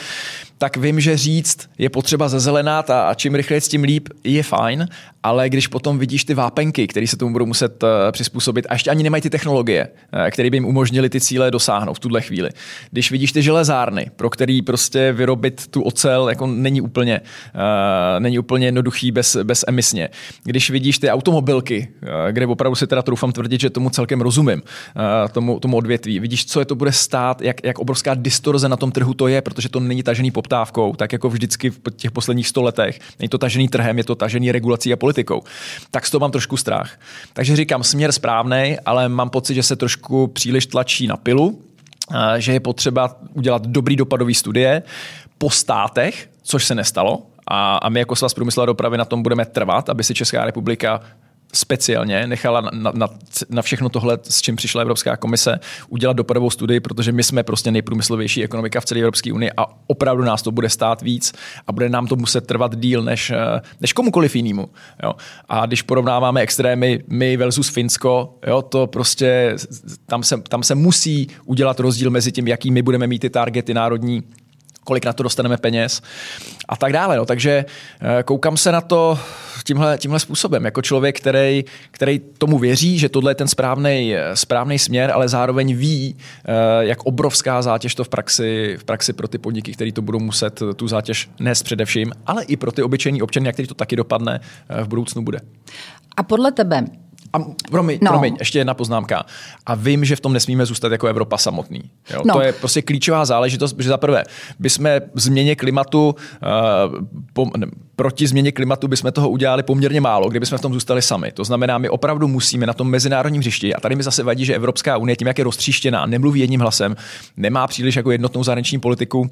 C: tak vím, že říct je potřeba zezelenat a čím rychleji s tím líp je fajn, ale když potom vidíš ty vápenky, které se tomu budou muset uh, přizpůsobit a ještě ani nemají ty technologie, uh, které by jim umožnili ty cíle dosáhnout v tuhle chvíli. Když vidíš ty železárny, pro který prostě vyrobit tu ocel jako není úplně, uh, není úplně jednoduchý bez, bez emisně. Když vidíš ty automobilky, kde opravdu si teda troufám tvrdit, že tomu celkem rozumím, uh, tomu, tomu odvětví. Vidíš, co je to bude stát, jak, jak obrovská distorze na tom trhu to je, protože to není tažený poptávkou, tak jako vždycky v těch posledních sto letech. Není to tažený trhem, je to tažený regulací a politikou. Tak z toho mám trošku strach. Takže říkám, směr správný, ale mám pocit, že se trošku příliš tlačí na pilu, že je potřeba udělat dobrý dopadový studie po státech, což se nestalo. A, a my jako Svaz průmyslu a dopravy na tom budeme trvat, aby si Česká republika speciálně nechala na, na, na všechno tohle, s čím přišla Evropská komise, udělat dopadovou studii, protože my jsme prostě nejprůmyslovější ekonomika v celé Evropské unii a opravdu nás to bude stát víc a bude nám to muset trvat díl než, eh, než komukoliv jinému. Jo. A když porovnáváme extrémy my versus Finsko, jo, to prostě tam se, tam se musí udělat rozdíl mezi tím, jaký my budeme mít ty targety národní kolik na to dostaneme peněz a tak dále. No. Takže eh, koukám se na to tímhle, tímhle způsobem, jako člověk, který, který tomu věří, že tohle je ten správný správný směr, ale zároveň ví, eh, jak obrovská zátěž to v praxi, v praxi pro ty podniky, které to budou muset tu zátěž nést především, ale i pro ty obyčejní občany, jak to taky dopadne eh, v budoucnu bude.
B: A podle tebe,
C: a promiň, no. promiň, ještě jedna poznámka. A vím, že v tom nesmíme zůstat jako Evropa samotný. Jo? No. To je prostě klíčová záležitost, že za prvé bychom změně klimatu, uh, po, ne, proti změně klimatu bychom toho udělali poměrně málo, kdybychom v tom zůstali sami. To znamená, my opravdu musíme na tom mezinárodním hřišti, a tady mi zase vadí, že Evropská unie tím, jak je roztříštěná, nemluví jedním hlasem, nemá příliš jako jednotnou zahraniční politiku,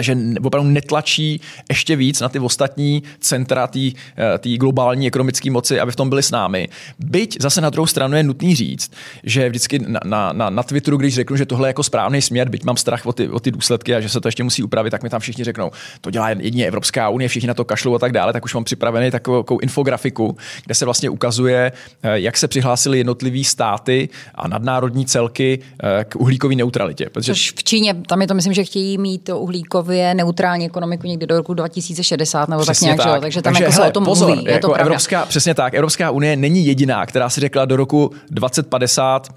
C: že opravdu netlačí ještě víc na ty ostatní centra té eh, globální ekonomické moci, aby v tom byli s námi. Byť zase na druhou stranu je nutný říct, že vždycky na, na, na Twitteru, když řeknu, že tohle je jako správný směr, byť mám strach o ty, o ty důsledky a že se to ještě musí upravit, tak mi tam všichni řeknou, to dělá jedině Evropská unie, všichni na to kašlou a tak dále, tak už mám připravený takovou, infografiku, kde se vlastně ukazuje, eh, jak se přihlásili jednotlivý státy a nadnárodní celky eh, k uhlíkové neutralitě.
B: Protože... V Číně, tam je to myslím, že chtějí mít uhlí uhlíkově neutrální ekonomiku někdy do roku 2060 nebo přesně tak nějak, tak. takže tam Takže, jako hele, se o tom pozor, mluví. Je
C: jako
B: to
C: Evropská, přesně tak. Evropská unie není jediná, která si řekla do roku 2050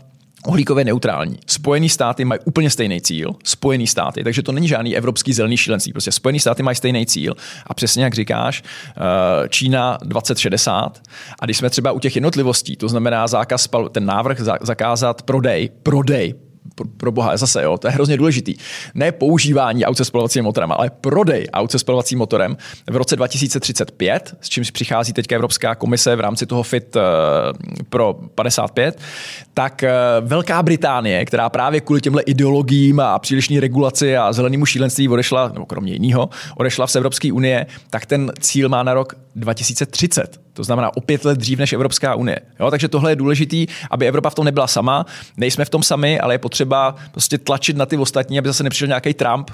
C: uhlíkově neutrální. Spojené státy mají úplně stejný cíl, Spojené státy, takže to není žádný evropský zelený šílenství. Prostě Spojené státy mají stejný cíl a přesně jak říkáš, eh, Čína 2060 a když jsme třeba u těch jednotlivostí, to znamená zákaz, ten návrh zakázat prodej, prodej pro, pro boha, zase, jo, to je hrozně důležitý. Ne používání aut se spalovacím motorem, ale prodej aut se spalovacím motorem v roce 2035, s čímž přichází teď Evropská komise v rámci toho FIT uh, pro 55, tak uh, Velká Británie, která právě kvůli těmhle ideologiím a přílišní regulaci a zelenému šílenství odešla, nebo kromě jiného, odešla z Evropské unie, tak ten cíl má na rok 2030. To znamená o pět let dřív než Evropská unie. Jo, takže tohle je důležité, aby Evropa v tom nebyla sama. Nejsme v tom sami, ale je potřeba prostě tlačit na ty ostatní, aby zase nepřišel nějaký Trump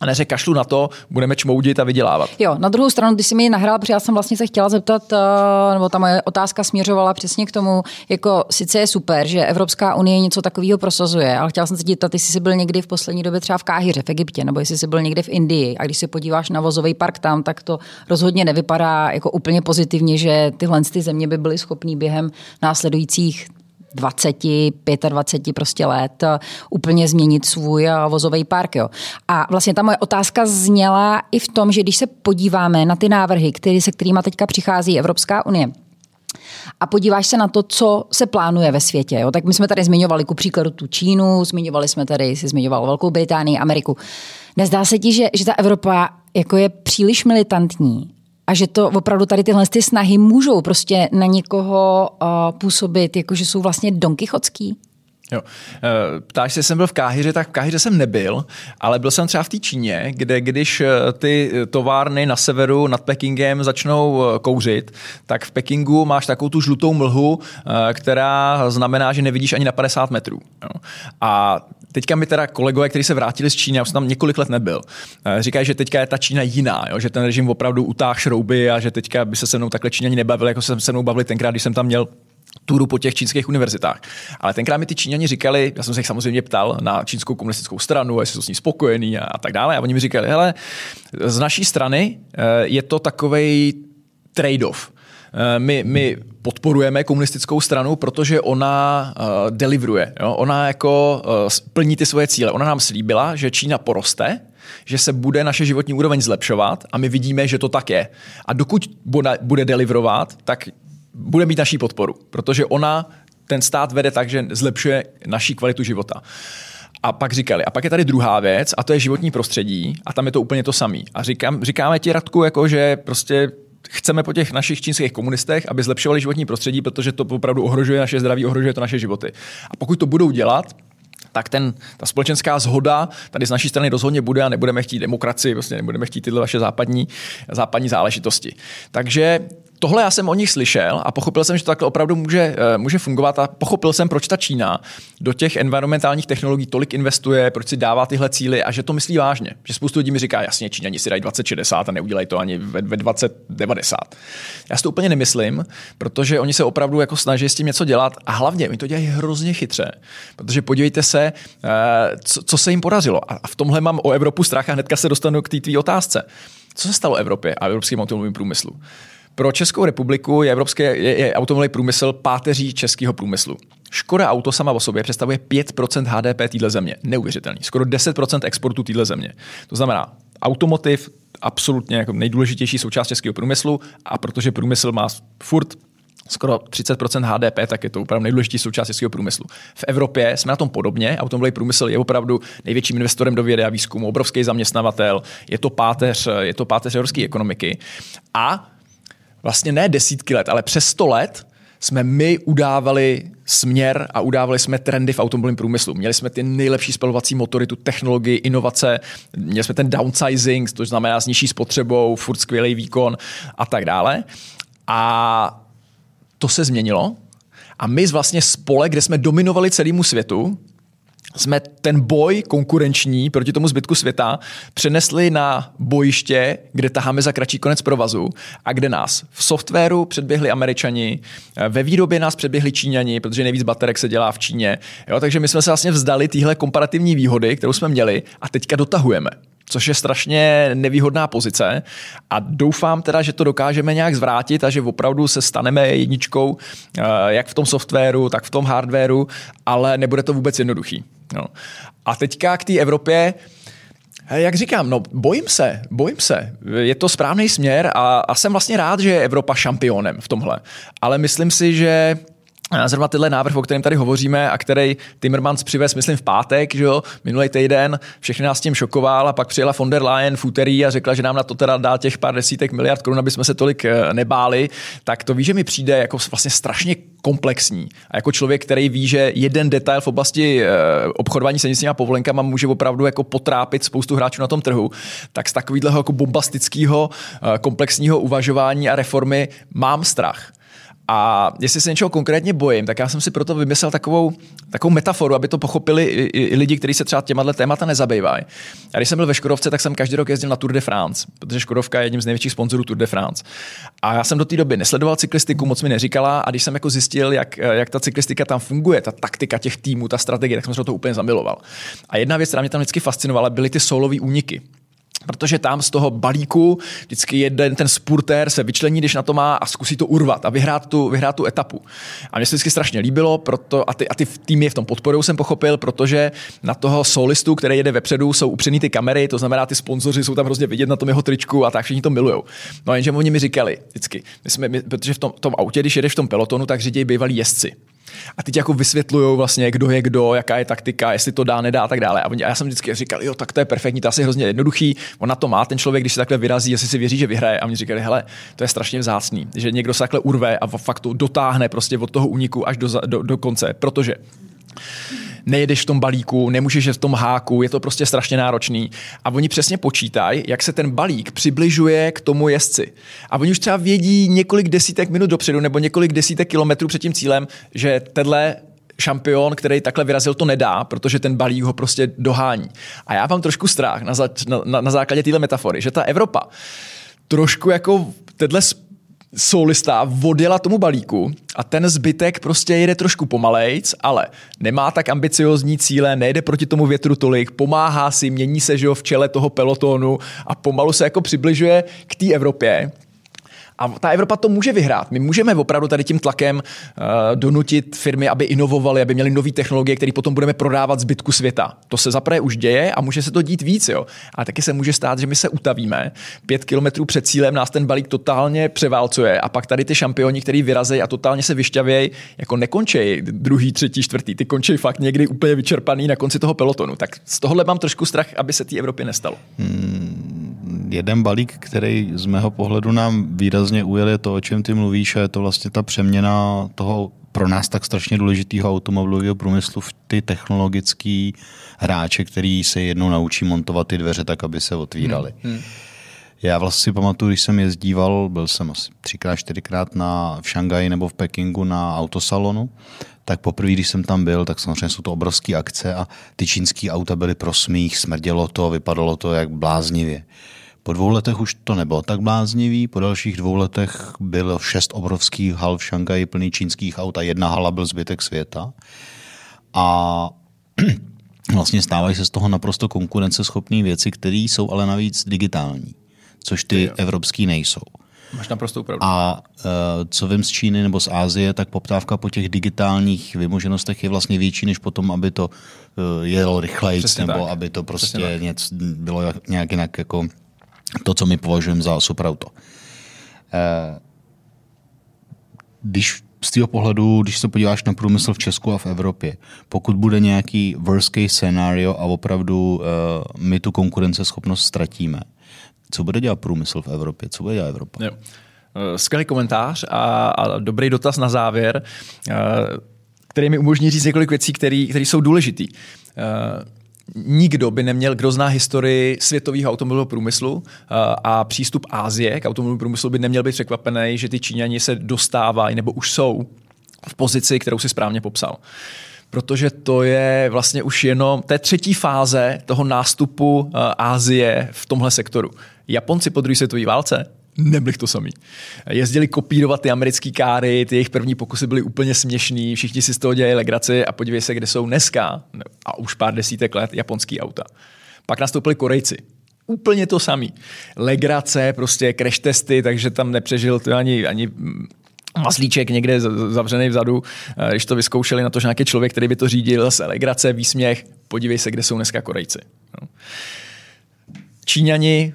C: a neřek kašlu na to, budeme čmoudit a vydělávat.
B: Jo, na druhou stranu, když jsi mi nahrál, protože já jsem vlastně se chtěla zeptat, eh, nebo ta moje otázka směřovala přesně k tomu, jako sice je super, že Evropská unie něco takového prosazuje, ale chtěla jsem se zeptat, jestli jsi byl někdy v poslední době třeba v Káhyře, v Egyptě, nebo jestli jsi byl někde v Indii. A když se podíváš na vozový park tam, tak to rozhodně nevypadá jako úplně pozitivně, že tyhle ty země by byly schopný během následujících 20, 25 prostě let eh, úplně změnit svůj eh, vozový park. Jo. A vlastně ta moje otázka zněla i v tom, že když se podíváme na ty návrhy, který, se kterými teďka přichází Evropská unie, a podíváš se na to, co se plánuje ve světě. Jo? Tak my jsme tady zmiňovali ku příkladu tu Čínu, zmiňovali jsme tady, jsi zmiňoval Velkou Británii, Ameriku. Nezdá se ti, že, že ta Evropa jako je příliš militantní a že to opravdu tady tyhle ty snahy můžou prostě na někoho uh, působit, jako že jsou vlastně donkychotský?
C: Jo. Eh, ptáš se, jsem byl v Káhyře, tak v Káhyře jsem nebyl, ale byl jsem třeba v té Číně, kde když eh, ty továrny na severu nad Pekingem začnou kouřit, tak v Pekingu máš takovou tu žlutou mlhu, která znamená, že nevidíš ani na 50 metrů. Jo. A teďka mi teda kolegové, kteří se vrátili z Číny, já jsem tam několik let nebyl, eh, říkají, že teďka je ta Čína jiná, jo? že ten režim opravdu utáh šrouby a že teďka by se se mnou takhle Číňani nebavili, jako se se mnou bavili tenkrát, když jsem tam měl turu po těch čínských univerzitách. Ale tenkrát mi ty Číňani říkali, já jsem se jich samozřejmě ptal na čínskou komunistickou stranu, jestli jsou s ní spokojení a, a tak dále. A oni mi říkali, hele, z naší strany eh, je to takový trade-off. Eh, my, my podporujeme komunistickou stranu, protože ona uh, deliveruje. Jo? Ona jako uh, plní ty svoje cíle. Ona nám slíbila, že Čína poroste, že se bude naše životní úroveň zlepšovat a my vidíme, že to tak je. A dokud bude, bude deliverovat, tak bude mít naší podporu, protože ona ten stát vede tak, že zlepšuje naší kvalitu života. A pak říkali, a pak je tady druhá věc, a to je životní prostředí, a tam je to úplně to samé. A říkám, říkáme ti, Radku, jako že prostě chceme po těch našich čínských komunistech, aby zlepšovali životní prostředí, protože to opravdu ohrožuje naše zdraví, ohrožuje to naše životy. A pokud to budou dělat, tak ten, ta společenská zhoda tady z naší strany rozhodně bude a nebudeme chtít demokracii, vlastně nebudeme chtít tyhle vaše západní, západní záležitosti. Takže tohle já jsem o nich slyšel a pochopil jsem, že to takhle opravdu může, eh, může fungovat a pochopil jsem, proč ta Čína do těch environmentálních technologií tolik investuje, proč si dává tyhle cíly a že to myslí vážně. Že spoustu lidí mi říká, jasně, Číňani si dají 2060 a neudělají to ani ve, ve 2090. Já si to úplně nemyslím, protože oni se opravdu jako snaží s tím něco dělat a hlavně oni to dělají hrozně chytře, protože podívejte se, eh, co, co se jim podařilo. A v tomhle mám o Evropu strach a hnedka se dostanu k té tvý otázce. Co se stalo Evropě a evropským automobilovým průmyslu? Pro Českou republiku je, evropské, je, je automobilový průmysl páteří českého průmyslu. Škoda auto sama o sobě představuje 5% HDP téhle země. Neuvěřitelný. Skoro 10% exportu téhle země. To znamená, automotiv absolutně jako nejdůležitější součást českého průmyslu a protože průmysl má furt skoro 30% HDP, tak je to opravdu nejdůležitější součást českého průmyslu. V Evropě jsme na tom podobně. Automobilový průmysl je opravdu největším investorem do vědy a výzkumu, obrovský zaměstnavatel, je to páteř, je to páteř evropské ekonomiky. A vlastně ne desítky let, ale přes sto let jsme my udávali směr a udávali jsme trendy v automobilovém průmyslu. Měli jsme ty nejlepší spalovací motory, tu technologii, inovace, měli jsme ten downsizing, to znamená s nižší spotřebou, furt skvělý výkon a tak dále. A to se změnilo. A my vlastně spole, kde jsme dominovali celému světu, jsme ten boj konkurenční proti tomu zbytku světa přenesli na bojiště, kde taháme za kratší konec provazu a kde nás v softwaru předběhli američani, ve výrobě nás předběhli číňani, protože nejvíc baterek se dělá v Číně. Jo, takže my jsme se vlastně vzdali téhle komparativní výhody, kterou jsme měli a teďka dotahujeme což je strašně nevýhodná pozice a doufám teda, že to dokážeme nějak zvrátit a že opravdu se staneme jedničkou eh, jak v tom softwaru, tak v tom hardwaru, ale nebude to vůbec jednoduchý. No. A teďka k té Evropě, jak říkám, no bojím se, bojím se. Je to správný směr a, a jsem vlastně rád, že je Evropa šampionem v tomhle. Ale myslím si, že zrovna tyhle návrh, o kterém tady hovoříme a který Timmermans přivez, myslím, v pátek, že jo, minulý týden, všechny nás tím šokoval a pak přijela von der Leyen v úterý a řekla, že nám na to teda dá těch pár desítek miliard korun, aby jsme se tolik eh, nebáli, tak to ví, že mi přijde jako vlastně strašně komplexní. A jako člověk, který ví, že jeden detail v oblasti eh, obchodování se emisními povolenkama může opravdu jako potrápit spoustu hráčů na tom trhu, tak z takového jako bombastického eh, komplexního uvažování a reformy mám strach. A jestli se něčeho konkrétně bojím, tak já jsem si proto vymyslel takovou, takovou metaforu, aby to pochopili i, i, lidi, kteří se třeba těma témata nezabývají. A když jsem byl ve Škodovce, tak jsem každý rok jezdil na Tour de France, protože Škodovka je jedním z největších sponzorů Tour de France. A já jsem do té doby nesledoval cyklistiku, moc mi neříkala, a když jsem jako zjistil, jak, jak ta cyklistika tam funguje, ta taktika těch týmů, ta strategie, tak jsem se to úplně zamiloval. A jedna věc, která mě tam vždycky fascinovala, byly ty solové úniky. Protože tam z toho balíku vždycky jeden ten spurtér se vyčlení, když na to má a zkusí to urvat a vyhrát tu, vyhrát tu etapu. A mě se vždycky strašně líbilo, proto, a ty, a ty týmy v tom podporují, jsem pochopil, protože na toho solistu, který jede vepředu, jsou upřený ty kamery, to znamená, ty sponzoři jsou tam hrozně vidět na tom jeho tričku a tak všichni to milují. No jenže oni mi říkali vždycky, my jsme, my, protože v tom, tom autě, když jedeš v tom pelotonu, tak řídí bývalí jezdci. A teď jako vysvětlují vlastně, kdo je kdo, jaká je taktika, jestli to dá, nedá a tak dále. A já jsem vždycky říkal, jo, tak to je perfektní, to je asi hrozně jednoduchý. On na to má ten člověk, když se takhle vyrazí, jestli si věří, že vyhraje. A mě říkali, hele, to je strašně vzácný, že někdo se takhle urve a fakt to dotáhne prostě od toho úniku až do, do, do konce, protože nejedeš v tom balíku, nemůžeš v tom háku, je to prostě strašně náročný. A oni přesně počítají, jak se ten balík přibližuje k tomu jezdci. A oni už třeba vědí několik desítek minut dopředu nebo několik desítek kilometrů před tím cílem, že tenhle šampion, který takhle vyrazil, to nedá, protože ten balík ho prostě dohání. A já mám trošku strach na, za, na, na základě téhle metafory, že ta Evropa trošku jako tenhle solista odjela tomu balíku a ten zbytek prostě jede trošku pomalejc, ale nemá tak ambiciozní cíle, nejde proti tomu větru tolik, pomáhá si, mění se že jo, v čele toho pelotonu a pomalu se jako přibližuje k té Evropě. A ta Evropa to může vyhrát. My můžeme opravdu tady tím tlakem uh, donutit firmy, aby inovovaly, aby měly nové technologie, které potom budeme prodávat zbytku světa. To se zaprvé už děje a může se to dít víc. Jo. A taky se může stát, že my se utavíme. Pět kilometrů před cílem nás ten balík totálně převálcuje a pak tady ty šampioni, který vyrazejí a totálně se vyšťavějí, jako nekončí druhý, třetí, čtvrtý. Ty končí fakt někdy úplně vyčerpaný na konci toho pelotonu. Tak z tohohle mám trošku strach, aby se té Evropě nestalo. Hmm
A: jeden balík, který z mého pohledu nám výrazně ujel, je to, o čem ty mluvíš, a je to vlastně ta přeměna toho pro nás tak strašně důležitého automobilového průmyslu v ty technologické hráče, který se jednou naučí montovat ty dveře tak, aby se otvíraly. Hmm. Hmm. Já vlastně si pamatuju, když jsem jezdíval, byl jsem asi třikrát, čtyřikrát na, v Šangaji nebo v Pekingu na autosalonu, tak poprvé, když jsem tam byl, tak samozřejmě jsou to obrovské akce a ty čínský auta byly pro smích, smrdělo to, vypadalo to jak bláznivě. Po dvou letech už to nebylo tak bláznivý, po dalších dvou letech bylo šest obrovských hal v Šangaji plný čínských aut a jedna hala byl zbytek světa. A vlastně stávají se z toho naprosto konkurenceschopné věci, které jsou ale navíc digitální, což ty evropský nejsou.
C: Máš naprosto pravdu.
A: A uh, co vím z Číny nebo z Ázie, tak poptávka po těch digitálních vymoženostech je vlastně větší, než potom, aby to uh, jelo rychleji, nebo tak. aby to prostě něco bylo nějak jinak jako to, co my považujeme za superauto. Eh, když z toho pohledu, když se podíváš na průmysl v Česku a v Evropě, pokud bude nějaký worst case scenario a opravdu uh, my tu konkurenceschopnost ztratíme, co bude dělat průmysl v Evropě? Co bude dělat Evropa? Jo.
C: Eh, skvělý komentář a, a dobrý dotaz na závěr, který mi umožní říct několik věcí, které jsou důležité nikdo by neměl, kdo zná historii světového automobilového průmyslu eh, a přístup Ázie k automobilovému průmyslu by neměl být překvapený, že ty Číňani se dostávají nebo už jsou v pozici, kterou si správně popsal protože to je vlastně už jenom té třetí fáze toho nástupu Ázie v tomhle sektoru. Japonci po druhé světové válce nebyli to samý. Jezdili kopírovat ty americké káry, ty jejich první pokusy byly úplně směšný, všichni si z toho dělají legraci a podívej se, kde jsou dneska, a už pár desítek let, japonský auta. Pak nastoupili Korejci. Úplně to samý. Legrace, prostě crash testy, takže tam nepřežil to ani, ani maslíček někde zavřený vzadu, když to vyzkoušeli na to, že nějaký člověk, který by to řídil, se legrace, výsměch, podívej se, kde jsou dneska Korejci. No. Číňani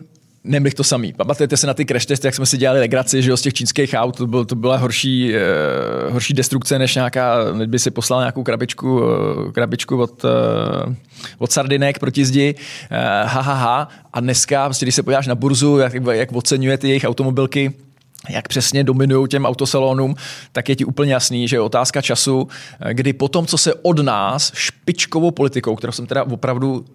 C: Nemlich to samý. Pamatujete se na ty crash testy, jak jsme si dělali legraci, že jo, z těch čínských aut, to, byl, to byla horší, uh, horší destrukce, než nějaká, by si poslal nějakou krabičku, uh, krabičku od, uh, od sardinek proti zdi, uh, ha, ha, ha. A dneska, prostě, když se podíváš na burzu, jak, jak oceňuje ty jejich automobilky, jak přesně dominují těm autosalonům, tak je ti úplně jasný, že je otázka času, kdy po tom, co se od nás špičkovou politikou, kterou jsem teda opravdu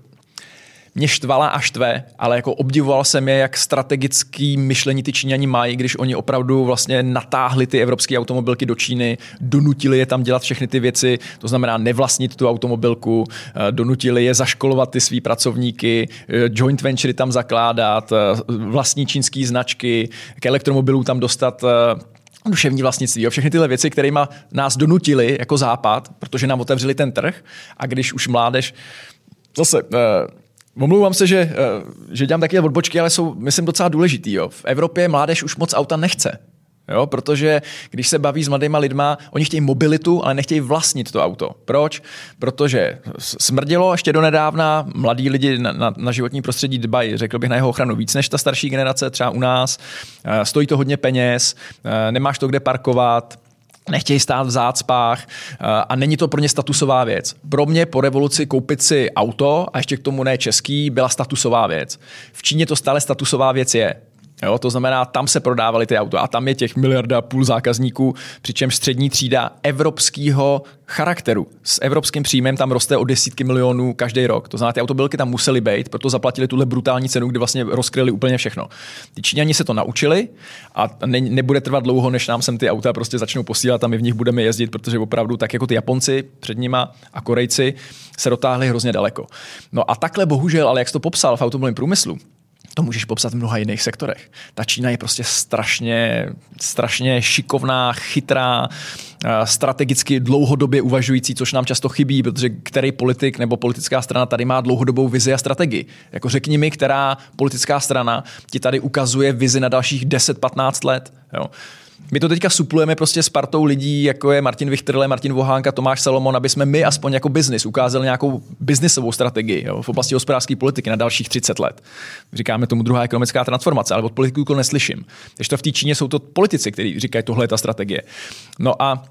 C: mě štvala a štve, ale jako obdivoval jsem je, jak strategický myšlení ty Číňani mají, když oni opravdu vlastně natáhli ty evropské automobilky do Číny, donutili je tam dělat všechny ty věci, to znamená nevlastnit tu automobilku, eh, donutili je zaškolovat ty svý pracovníky, eh, joint venture tam zakládat, eh, vlastní čínský značky, k elektromobilům tam dostat duševní vlastnictví, jo, všechny tyhle věci, kterými nás donutili jako západ, protože nám otevřeli ten trh. A když už mládež zase Omlouvám se, že, eh, že dělám takové odbočky, ale jsou, myslím, docela důležitý. Jo. V Evropě mládež už moc auta nechce. Jo, protože když se baví s mladýma lidma, oni chtějí mobilitu, ale nechtějí vlastnit to auto. Proč? Protože smrdilo ještě do nedávna, mladí lidi na, na, na životní prostředí dbají, řekl bych, na jeho ochranu víc než ta starší generace, třeba u nás. Eh, stojí to hodně peněz, eh, nemáš to kde parkovat, nechtějí stát v zácpách eh, a není to pro ně statusová věc. Pro mě po revoluci koupit si auto a ještě k tomu ne český byla statusová věc. V Číně to stále statusová věc je. Jo, to znamená, tam se prodávaly ty auta a tam je těch miliarda půl zákazníků, přičemž střední třída evropského charakteru s evropským příjmem tam roste o desítky milionů každý rok. To znamená, ty automobilky tam musely být, proto zaplatili tuhle brutální cenu, kdy vlastně rozkryli úplně všechno. Ty Číňani se to naučili a ne, nebude trvat dlouho, než nám sem ty auta prostě začnou posílat a my v nich budeme jezdit, protože opravdu tak jako ty Japonci před nima a Korejci se dotáhli hrozně daleko. No a takhle bohužel, ale jak jsi to popsal v automobilovém průmyslu, to můžeš popsat v mnoha jiných sektorech. Ta Čína je prostě strašně, strašně šikovná, chytrá, eh, strategicky dlouhodobě uvažující, což nám často chybí, protože který politik nebo politická strana tady má dlouhodobou vizi a strategii. Jako řekni mi, která politická strana ti tady ukazuje vizi na dalších 10-15 let. Jo. My to teďka suplujeme prostě s partou lidí, jako je Martin Vichterle, Martin Vohánka, Tomáš Salomon, aby jsme my aspoň jako biznis ukázali nějakou biznisovou strategii jo, v oblasti hospodářské politiky na dalších 30 let. Říkáme tomu druhá ekonomická transformace, ale od politiků to neslyším. Když to v té Číně jsou to politici, kteří říkají, tohle je ta strategie. No a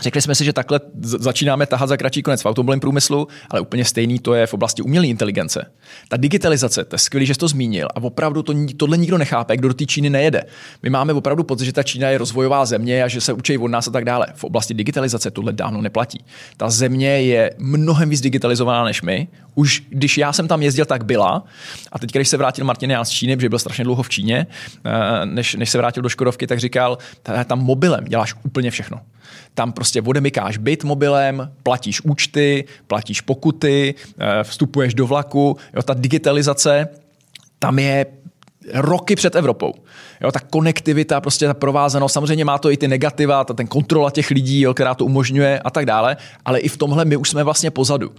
C: Řekli jsme si, že takhle začínáme tahat za kratší konec v automobilovém průmyslu, ale úplně stejný to je v oblasti umělé inteligence. Ta digitalizace, to je skvělý, že jsi to zmínil a opravdu to, tohle nikdo nechápe, kdo do té Číny nejede. My máme opravdu pocit, že ta Čína je rozvojová země a že se učí od nás a tak dále. V oblasti digitalizace tohle dávno neplatí. Ta země je mnohem víc digitalizovaná než my. Už když já jsem tam jezdil, tak byla. A teď, když se vrátil Martin Jan z Číny, protože byl strašně dlouho v Číně, eh, než, než se vrátil do Škodovky, tak říkal, tam mobilem děláš úplně všechno. Tam prostě odemykáš byt mobilem, platíš účty, platíš pokuty, eh, vstupuješ do vlaku. Jo, ta digitalizace tam je roky před Evropou. Jo, ta konektivita, prostě ta provázanost, samozřejmě má to i ty negativa, ta, ten kontrola těch lidí, jo, která to umožňuje a tak dále, ale i v tomhle my už jsme vlastně pozadu.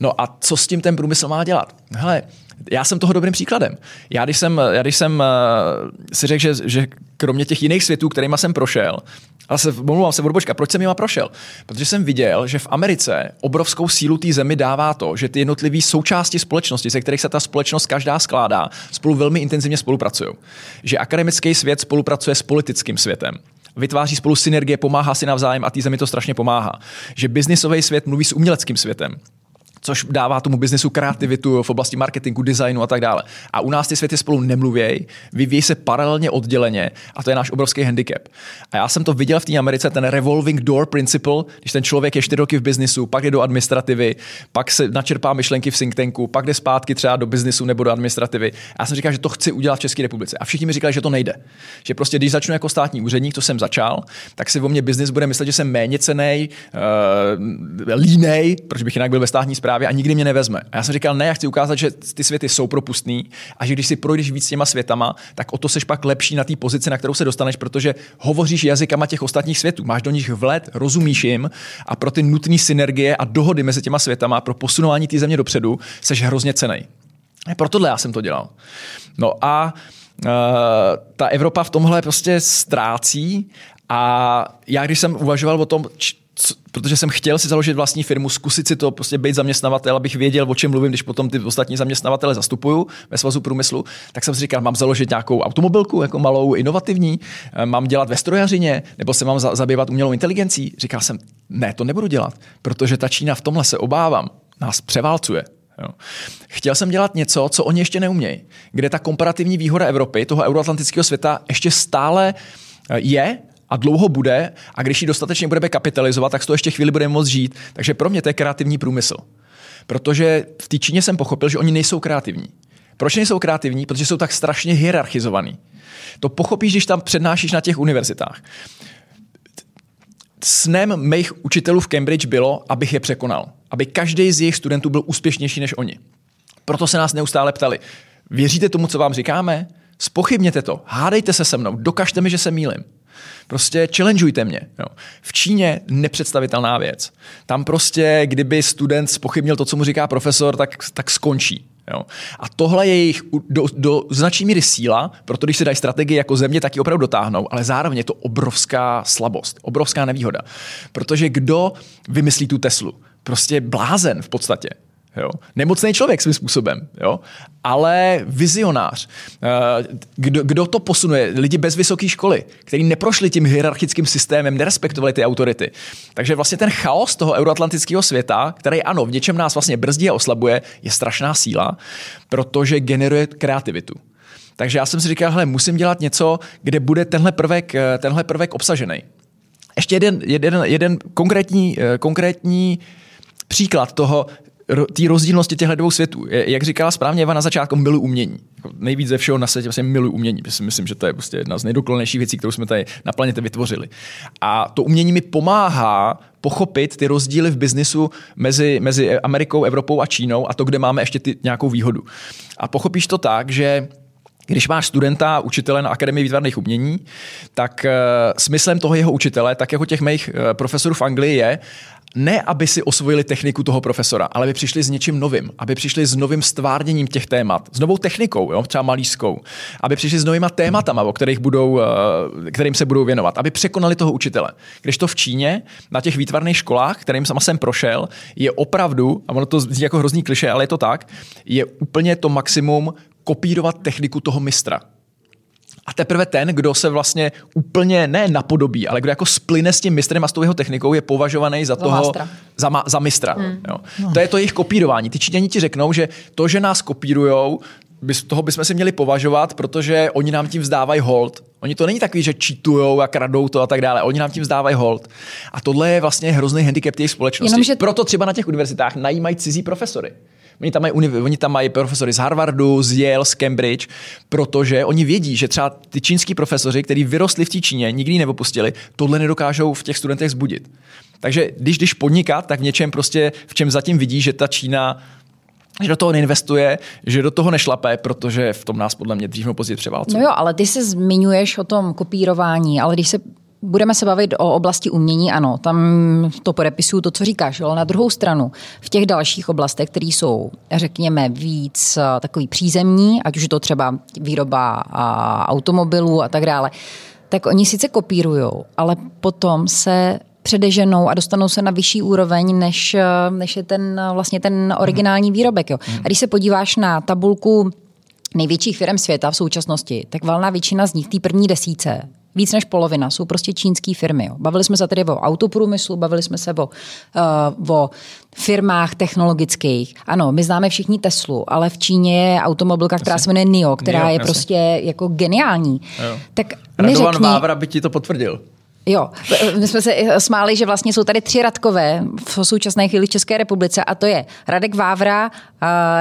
C: No a co s tím ten průmysl má dělat? Hele, já jsem toho dobrým příkladem. Já když jsem, já když jsem uh, si řekl, že, že kromě těch jiných světů, kterými jsem prošel, ale se, omlouvám se, odbočka, proč jsem jima prošel? Protože jsem viděl, že v Americe obrovskou sílu té zemi dává to, že ty jednotlivé součásti společnosti, ze kterých se ta společnost každá skládá, spolu velmi intenzivně spolupracují. Že akademický svět spolupracuje s politickým světem vytváří spolu synergie, pomáhá si navzájem a té zemi to strašně pomáhá. Že biznisový svět mluví s uměleckým světem což dává tomu biznesu kreativitu v oblasti marketingu, designu a tak dále. A u nás ty světy spolu nemluvějí, vyvíjí se paralelně odděleně a to je náš obrovský handicap. A já jsem to viděl v té Americe, ten revolving door principle, když ten člověk je čtyři roky v biznisu, pak je do administrativy, pak se načerpá myšlenky v think tanku, pak jde zpátky třeba do biznisu nebo do administrativy. A já jsem říkal, že to chci udělat v České republice. A všichni mi říkali, že to nejde. Že prostě, když začnu jako státní úředník, to jsem začal, tak si o mě biznis bude myslet, že jsem méně cený, uh, línej, protože bych jinak byl ve státní správě právě a nikdy mě nevezme. A já jsem říkal, ne, já chci ukázat, že ty světy jsou propustný a že když si projdeš víc těma světama, tak o to seš pak lepší na té pozici, na kterou se dostaneš, protože hovoříš jazykama těch ostatních světů, máš do nich vlet, rozumíš jim a pro ty nutné synergie a dohody mezi těma světama, pro posunování té země dopředu, seš hrozně cený. Pro tohle já jsem to dělal. No a uh, ta Evropa v tomhle prostě ztrácí a já, když jsem uvažoval o tom, protože jsem chtěl si založit vlastní firmu, zkusit si to, prostě být zaměstnavatel, abych věděl, o čem mluvím, když potom ty ostatní zaměstnavatele zastupuju ve svazu průmyslu, tak jsem si říkal, mám založit nějakou automobilku, jako malou, inovativní, eh, mám dělat ve strojařině, nebo se mám zabývat umělou inteligencí. Říkal jsem, ne, to nebudu dělat, protože ta Čína v tomhle se obávám, nás převálcuje. Jo. Chtěl jsem dělat něco, co oni ještě neumějí, kde ta komparativní výhoda Evropy, toho euroatlantického světa, ještě stále eh, je a dlouho bude a když ji dostatečně budeme kapitalizovat, tak z toho ještě chvíli budeme moct žít. Takže pro mě to je kreativní průmysl. Protože v té Číně jsem pochopil, že oni nejsou kreativní. Proč nejsou kreativní? Protože jsou tak strašně hierarchizovaný. To pochopíš, když tam přednášíš na těch univerzitách. Snem mých učitelů v Cambridge bylo, abych je překonal. Aby každý z jejich studentů byl úspěšnější než oni. Proto se nás neustále ptali. Věříte tomu, co vám říkáme? Spochybněte to, hádejte se se mnou, dokažte mi, že se mýlim. Prostě challengeujte mě. Jo. V Číně nepředstavitelná věc. Tam prostě, kdyby student spochybnil to, co mu říká profesor, tak, tak skončí. Jo. A tohle je jejich do, do značné míry síla, proto když si dají strategii jako země, tak ji opravdu dotáhnou, ale zároveň je to obrovská slabost, obrovská nevýhoda. Protože kdo vymyslí tu Teslu? Prostě blázen v podstatě. Jo? Nemocný člověk svým způsobem, jo? ale vizionář. Eh, kdo, kdo to posunuje? Lidi bez vysoké školy, kteří neprošli tím hierarchickým systémem, nerespektovali ty autority. Takže vlastně ten chaos toho euroatlantického světa, který ano, v něčem nás vlastně brzdí a oslabuje, je strašná síla, protože generuje kreativitu. Takže já jsem si říkal, hele, musím dělat něco, kde bude tenhle prvek, eh, tenhle prvek obsažený. Ještě jeden, jeden, jeden konkrétní, eh, konkrétní příklad toho, té rozdílnosti těchto dvou světů. Jak říkala správně Eva na začátku, miluji umění. Jako nejvíc ze všeho na světě vlastně miluji umění. Myslím, že to je prostě jedna z nejdoklonějších věcí, kterou jsme tady na planetě vytvořili. A to umění mi pomáhá pochopit ty rozdíly v biznisu mezi, mezi Amerikou, Evropou a Čínou a to, kde máme ještě ty, nějakou výhodu. A pochopíš to tak, že když máš studenta, učitele na Akademii výtvarných umění, tak uh, smyslem toho jeho učitele, tak jako těch mých uh, profesorů v Anglii je, ne, aby si osvojili techniku toho profesora, ale aby přišli s něčím novým, aby přišli s novým stvárněním těch témat, s novou technikou, jo, třeba malířskou, aby přišli s novýma tématama, o kterých budou, eh, kterým se budou věnovat, aby překonali toho učitele. Když to v Číně, na těch výtvarných školách, kterým sama jsem prošel, je opravdu, a ono to zní jako hrozný kliše, ale je to tak, je úplně to maximum kopírovat techniku toho mistra. A teprve ten, kdo se vlastně úplně ne napodobí, ale kdo jako splyne s tím mistrem a s tou jeho technikou, je považovaný za, za toho, za, ma, za mistra. Hmm. Jo. No. To je to jejich kopírování. Ty Číňani ti řeknou, že to, že nás kopírujou, z toho bychom si měli považovat, protože oni nám tím vzdávají hold. Oni to není takový, že čítujou a kradou to a tak dále. Oni nám tím vzdávají hold. A tohle je vlastně hrozný handicap těch společnosti. Jenomže... Proto třeba na těch univerzitách najímají cizí profesory. Oni tam, mají, oni tam mají profesory z Harvardu, z Yale, z Cambridge, protože oni vědí, že třeba ty čínský profesoři, kteří vyrostli v té Číně, nikdy ji neopustili, tohle nedokážou v těch studentech zbudit. Takže když, když podnikat, tak v něčem prostě, v čem zatím vidí, že ta Čína že do toho neinvestuje, že do toho nešlape, protože v tom nás podle mě dřív nebo později převálcuje.
B: No jo, ale ty se zmiňuješ o tom kopírování, ale když se Budeme se bavit o oblasti umění, ano, tam to podepisuju to, co říkáš, ale na druhou stranu v těch dalších oblastech, které jsou, řekněme, víc eh, takový přízemní, ať už je to třeba výroba automobilů a tak dále, tak oni sice kopírují, ale potom se předeženou a dostanou se na vyšší úroveň, než, eh, než je ten vlastně ten originální výrobek. Jo. A když se podíváš na tabulku největších firm světa v současnosti, tak valná většina z nich té první desíce Víc než polovina jsou prostě čínské firmy. Jo. Bavili jsme se tady o autoprůmyslu, bavili jsme se o, uh, o firmách technologických. Ano, my známe všichni Teslu, ale v Číně je automobilka, která se jmenuje NIO, která NIO, je jasně. prostě jako geniální. Jo.
C: Tak Radovan řekni, Vávra by ti to potvrdil.
B: Jo, my jsme se smáli, že vlastně jsou tady tři Radkové v současné chvíli v České republice a to je Radek Vávra,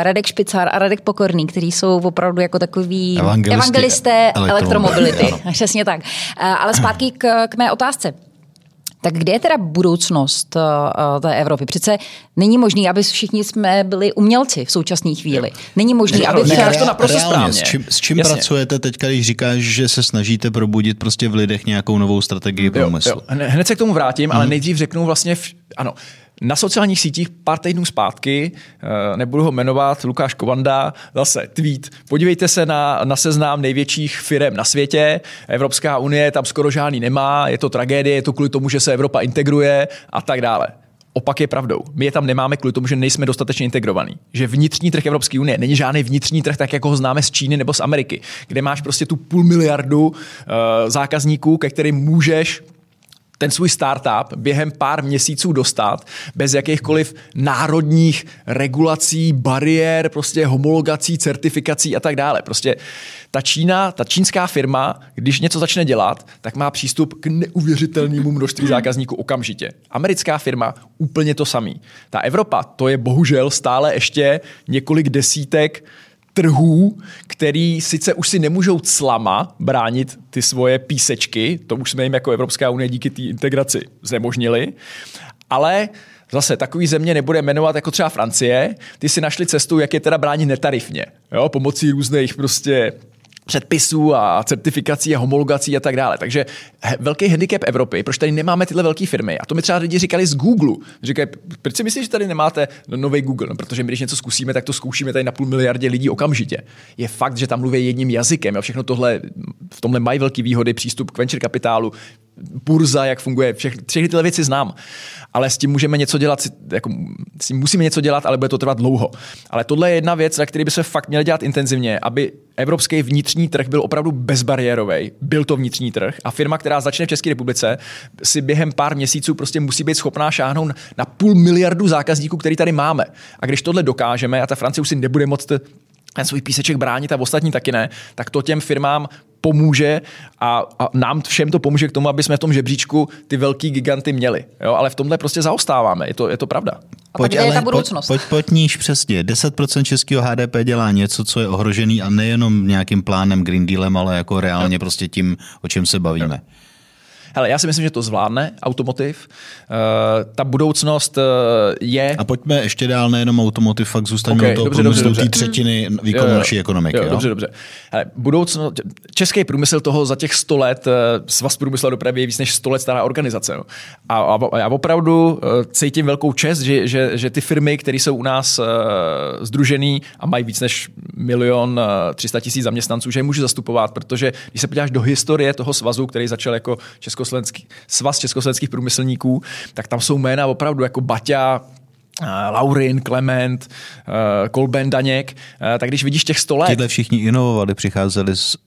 B: Radek Špicar a Radek Pokorný, kteří jsou opravdu jako takový evangelisté elektromobility. Přesně tak. Ale zpátky k, k mé otázce. Tak kde je teda budoucnost uh, té Evropy? Přece není možný, aby všichni jsme byli umělci v současné chvíli. Není možný, aby...
A: Ne, to naprosto reálně, správně. S čím, s čím pracujete teď, když říkáš, že se snažíte probudit prostě v lidech nějakou novou strategii průmyslu?
C: Hned se k tomu vrátím, hmm. ale mhm. nejdřív řeknu vlastně, v, ano, Na sociálních sítích pár týdnů zpátky, eh, nebudu ho jmenovat, Lukáš Kovanda, zase tweet. Podívejte se na, na seznám největších firm na světě. Evropská unie tam skoro žádný nemá, je to tragédie, je to kvůli tomu, že se Evropa integruje a tak dále. Opak je pravdou. My je tam nemáme kvůli tomu, že nejsme dostatečně integrovaní. Že vnitřní trh Evropské unie není žádný vnitřní trh, tak jako ho známe z Číny nebo z Ameriky, kde máš prostě tu půl miliardu uh, zákazníků, ke kterým můžeš ten svůj startup během pár měsíců dostat bez jakýchkoliv národních regulací, bariér, prostě homologací, certifikací a tak dále. Prostě ta Čína, ta čínská firma, když něco začne dělat, tak má přístup k neuvěřitelnému množství zákazníků okamžitě. Americká firma úplně to samý. Ta Evropa, to je bohužel stále ještě několik desítek trhů, který sice už si nemůžou clama bránit ty svoje písečky, to už jsme jim jako Evropská unie díky té integraci znemožnili, ale zase takový země nebude jmenovat jako třeba Francie, ty si našli cestu, jak je teda bránit netarifně, jo, pomocí různých prostě předpisů a certifikací a homologací a tak dále. Takže velký handicap Evropy, proč tady nemáme tyhle velké firmy? A to mi třeba lidi říkali z Google. Říkají, proč si myslíš, že tady nemáte nový Google? No, protože my, když něco zkusíme, tak to zkoušíme tady na půl miliardě lidí okamžitě. Je fakt, že tam mluví jedním jazykem. A všechno tohle, v tomhle mají velké výhody, přístup k venture kapitálu, burza, jak funguje, všechny, všechny tyhle věci znám. Ale s tím můžeme něco dělat, jako, s tím musíme něco dělat, ale bude to trvat dlouho. Ale tohle je jedna věc, na který by se fakt měl dělat intenzivně, aby evropský vnitřní trh byl opravdu bezbariérový. Byl to vnitřní trh a firma, která začne v České republice, si během pár měsíců prostě musí být schopná šáhnout na půl miliardu zákazníků, který tady máme. A když tohle dokážeme a ta Francie už si nebude moct ten svůj píseček bránit a ostatní taky ne, tak to těm firmám pomůže a, a nám všem to pomůže k tomu, aby jsme v tom žebříčku ty velký giganty měli. Jo? Ale v tomhle prostě zaostáváme, je to, je to pravda.
B: A pojď, ale, je ta budoucnost?
A: Pojď, pojď, pojď níž přesně. 10% českého HDP dělá něco, co je ohrožený a nejenom nějakým plánem Green Dealem, ale jako reálně no. prostě tím, o čem se bavíme. No.
C: Hele, já si myslím, že to zvládne automotiv. Uh, ta budoucnost uh, je...
A: A pojďme ještě dál, nejenom automotiv, fakt zůstaneme okay, u toho dobře, průmyslu dobře, té třetiny výkonu jo, naší ekonomiky. Jo,
C: jo? Dobře, dobře. Hele, budoucnost, český průmysl toho za těch 100 let, uh, Svaz průmyslu a dopravy je víc než 100 let stará organizace. No. A, a, a já opravdu uh, cítím velkou čest, že, že, že ty firmy, které jsou u nás uh, združený a mají víc než milion uh, 300 tisíc zaměstnanců, že je můžu zastupovat, protože když se podíváš do historie toho svazu, který začal jako Česko československý, svaz československých průmyslníků, tak tam jsou jména opravdu jako Baťa, Laurin, Klement, eh, Kolben, Daněk, eh, tak když vidíš těch 100 let...
A: Tyhle všichni inovovali, přicházeli s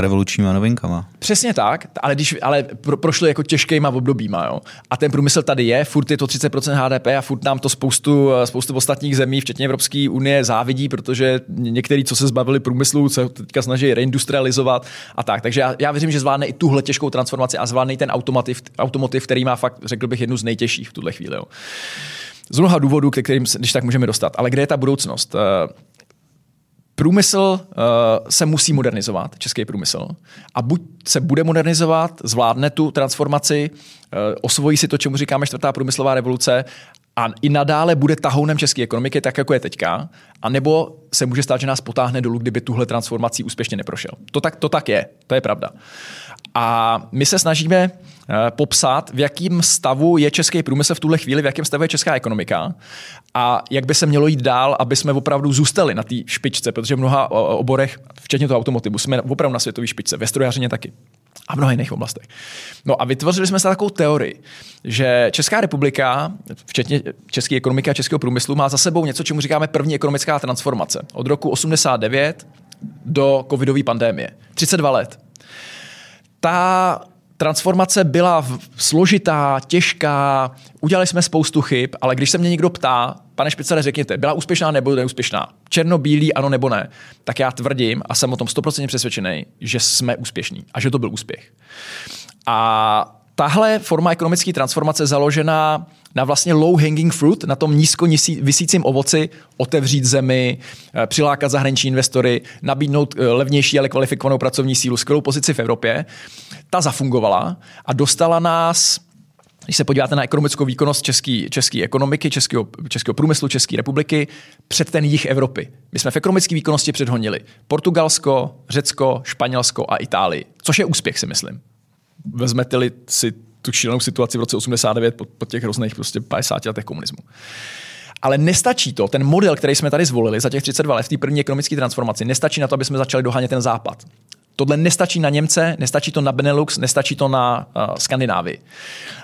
A: revolučníma novinkama.
C: Přesně tak, ale, když, ale pro, prošli jako těžkýma obdobíma. Jo. A ten průmysl tady je, furt je to 30% HDP a furt nám to spoustu, spoustu ostatních zemí, včetně Evropské unie, závidí, protože někteří, co se zbavili průmyslu, se teďka snaží reindustrializovat a tak. Takže já, já věřím, že zvládne i tuhle těžkou transformaci a zvládne i ten automotiv, automotiv, který má fakt, řekl bych, jednu z nejtěžších v tuhle chvíli. Jo. Z mnoha důvodů, ke kterým když tak můžeme dostat. Ale kde je ta budoucnost? Eh, Průmysl uh, se musí modernizovat, český průmysl. A buď se bude modernizovat, zvládne tu transformaci, uh, osvojí si to, čemu říkáme čtvrtá průmyslová revoluce a i nadále bude tahounem české ekonomiky, tak jako je teďka, a nebo se může stát, že nás potáhne dolů, kdyby tuhle transformací úspěšně neprošel. To tak, to tak je, to je pravda. A my se snažíme eh, popsat, v jakém stavu je český průmysl v tuhle chvíli, v jakém stavu je česká ekonomika a jak by se mělo jít dál, aby jsme opravdu zůstali na té špičce, protože v mnoha oborech, včetně toho automotivu, jsme opravdu na světové špičce, ve strojařině taky a v mnoha jiných oblastech. No a vytvořili jsme se takovou teorii, že Česká republika, včetně české ekonomiky a českého průmyslu, má za sebou něco, čemu říkáme první ekonomická transformace. Od roku 89 do covidové pandémie. 32 let ta transformace byla složitá, těžká, udělali jsme spoustu chyb, ale když se mě někdo ptá, pane Špicare, řekněte, byla úspěšná nebo neúspěšná, černobílý, ano nebo ne, tak já tvrdím a jsem o tom 100% přesvědčený, že jsme úspěšní a že to byl úspěch. A tahle forma ekonomické transformace založená na vlastně low hanging fruit, na tom nízko vysícím ovoci, otevřít zemi, eh, přilákat zahraniční investory, nabídnout eh, levnější, ale kvalifikovanou pracovní sílu, skvělou pozici v Evropě, ta zafungovala a dostala nás když se podíváte na ekonomickou výkonnost české ekonomiky, českého, českého průmyslu České republiky, před ten jich Evropy. My jsme v ekonomické výkonnosti předhonili Portugalsko, Řecko, Španělsko a Itálii, což je úspěch, si myslím vezmete-li si tu šílenou situaci v roce 89 po, po těch hrozných prostě 50 letech komunismu. Ale nestačí to, ten model, který jsme tady zvolili za těch 32 let v té první ekonomické transformaci, nestačí na to, aby jsme začali dohánět ten západ. Tohle nestačí na Němce, nestačí to na Benelux, nestačí to na uh, Skandinávii.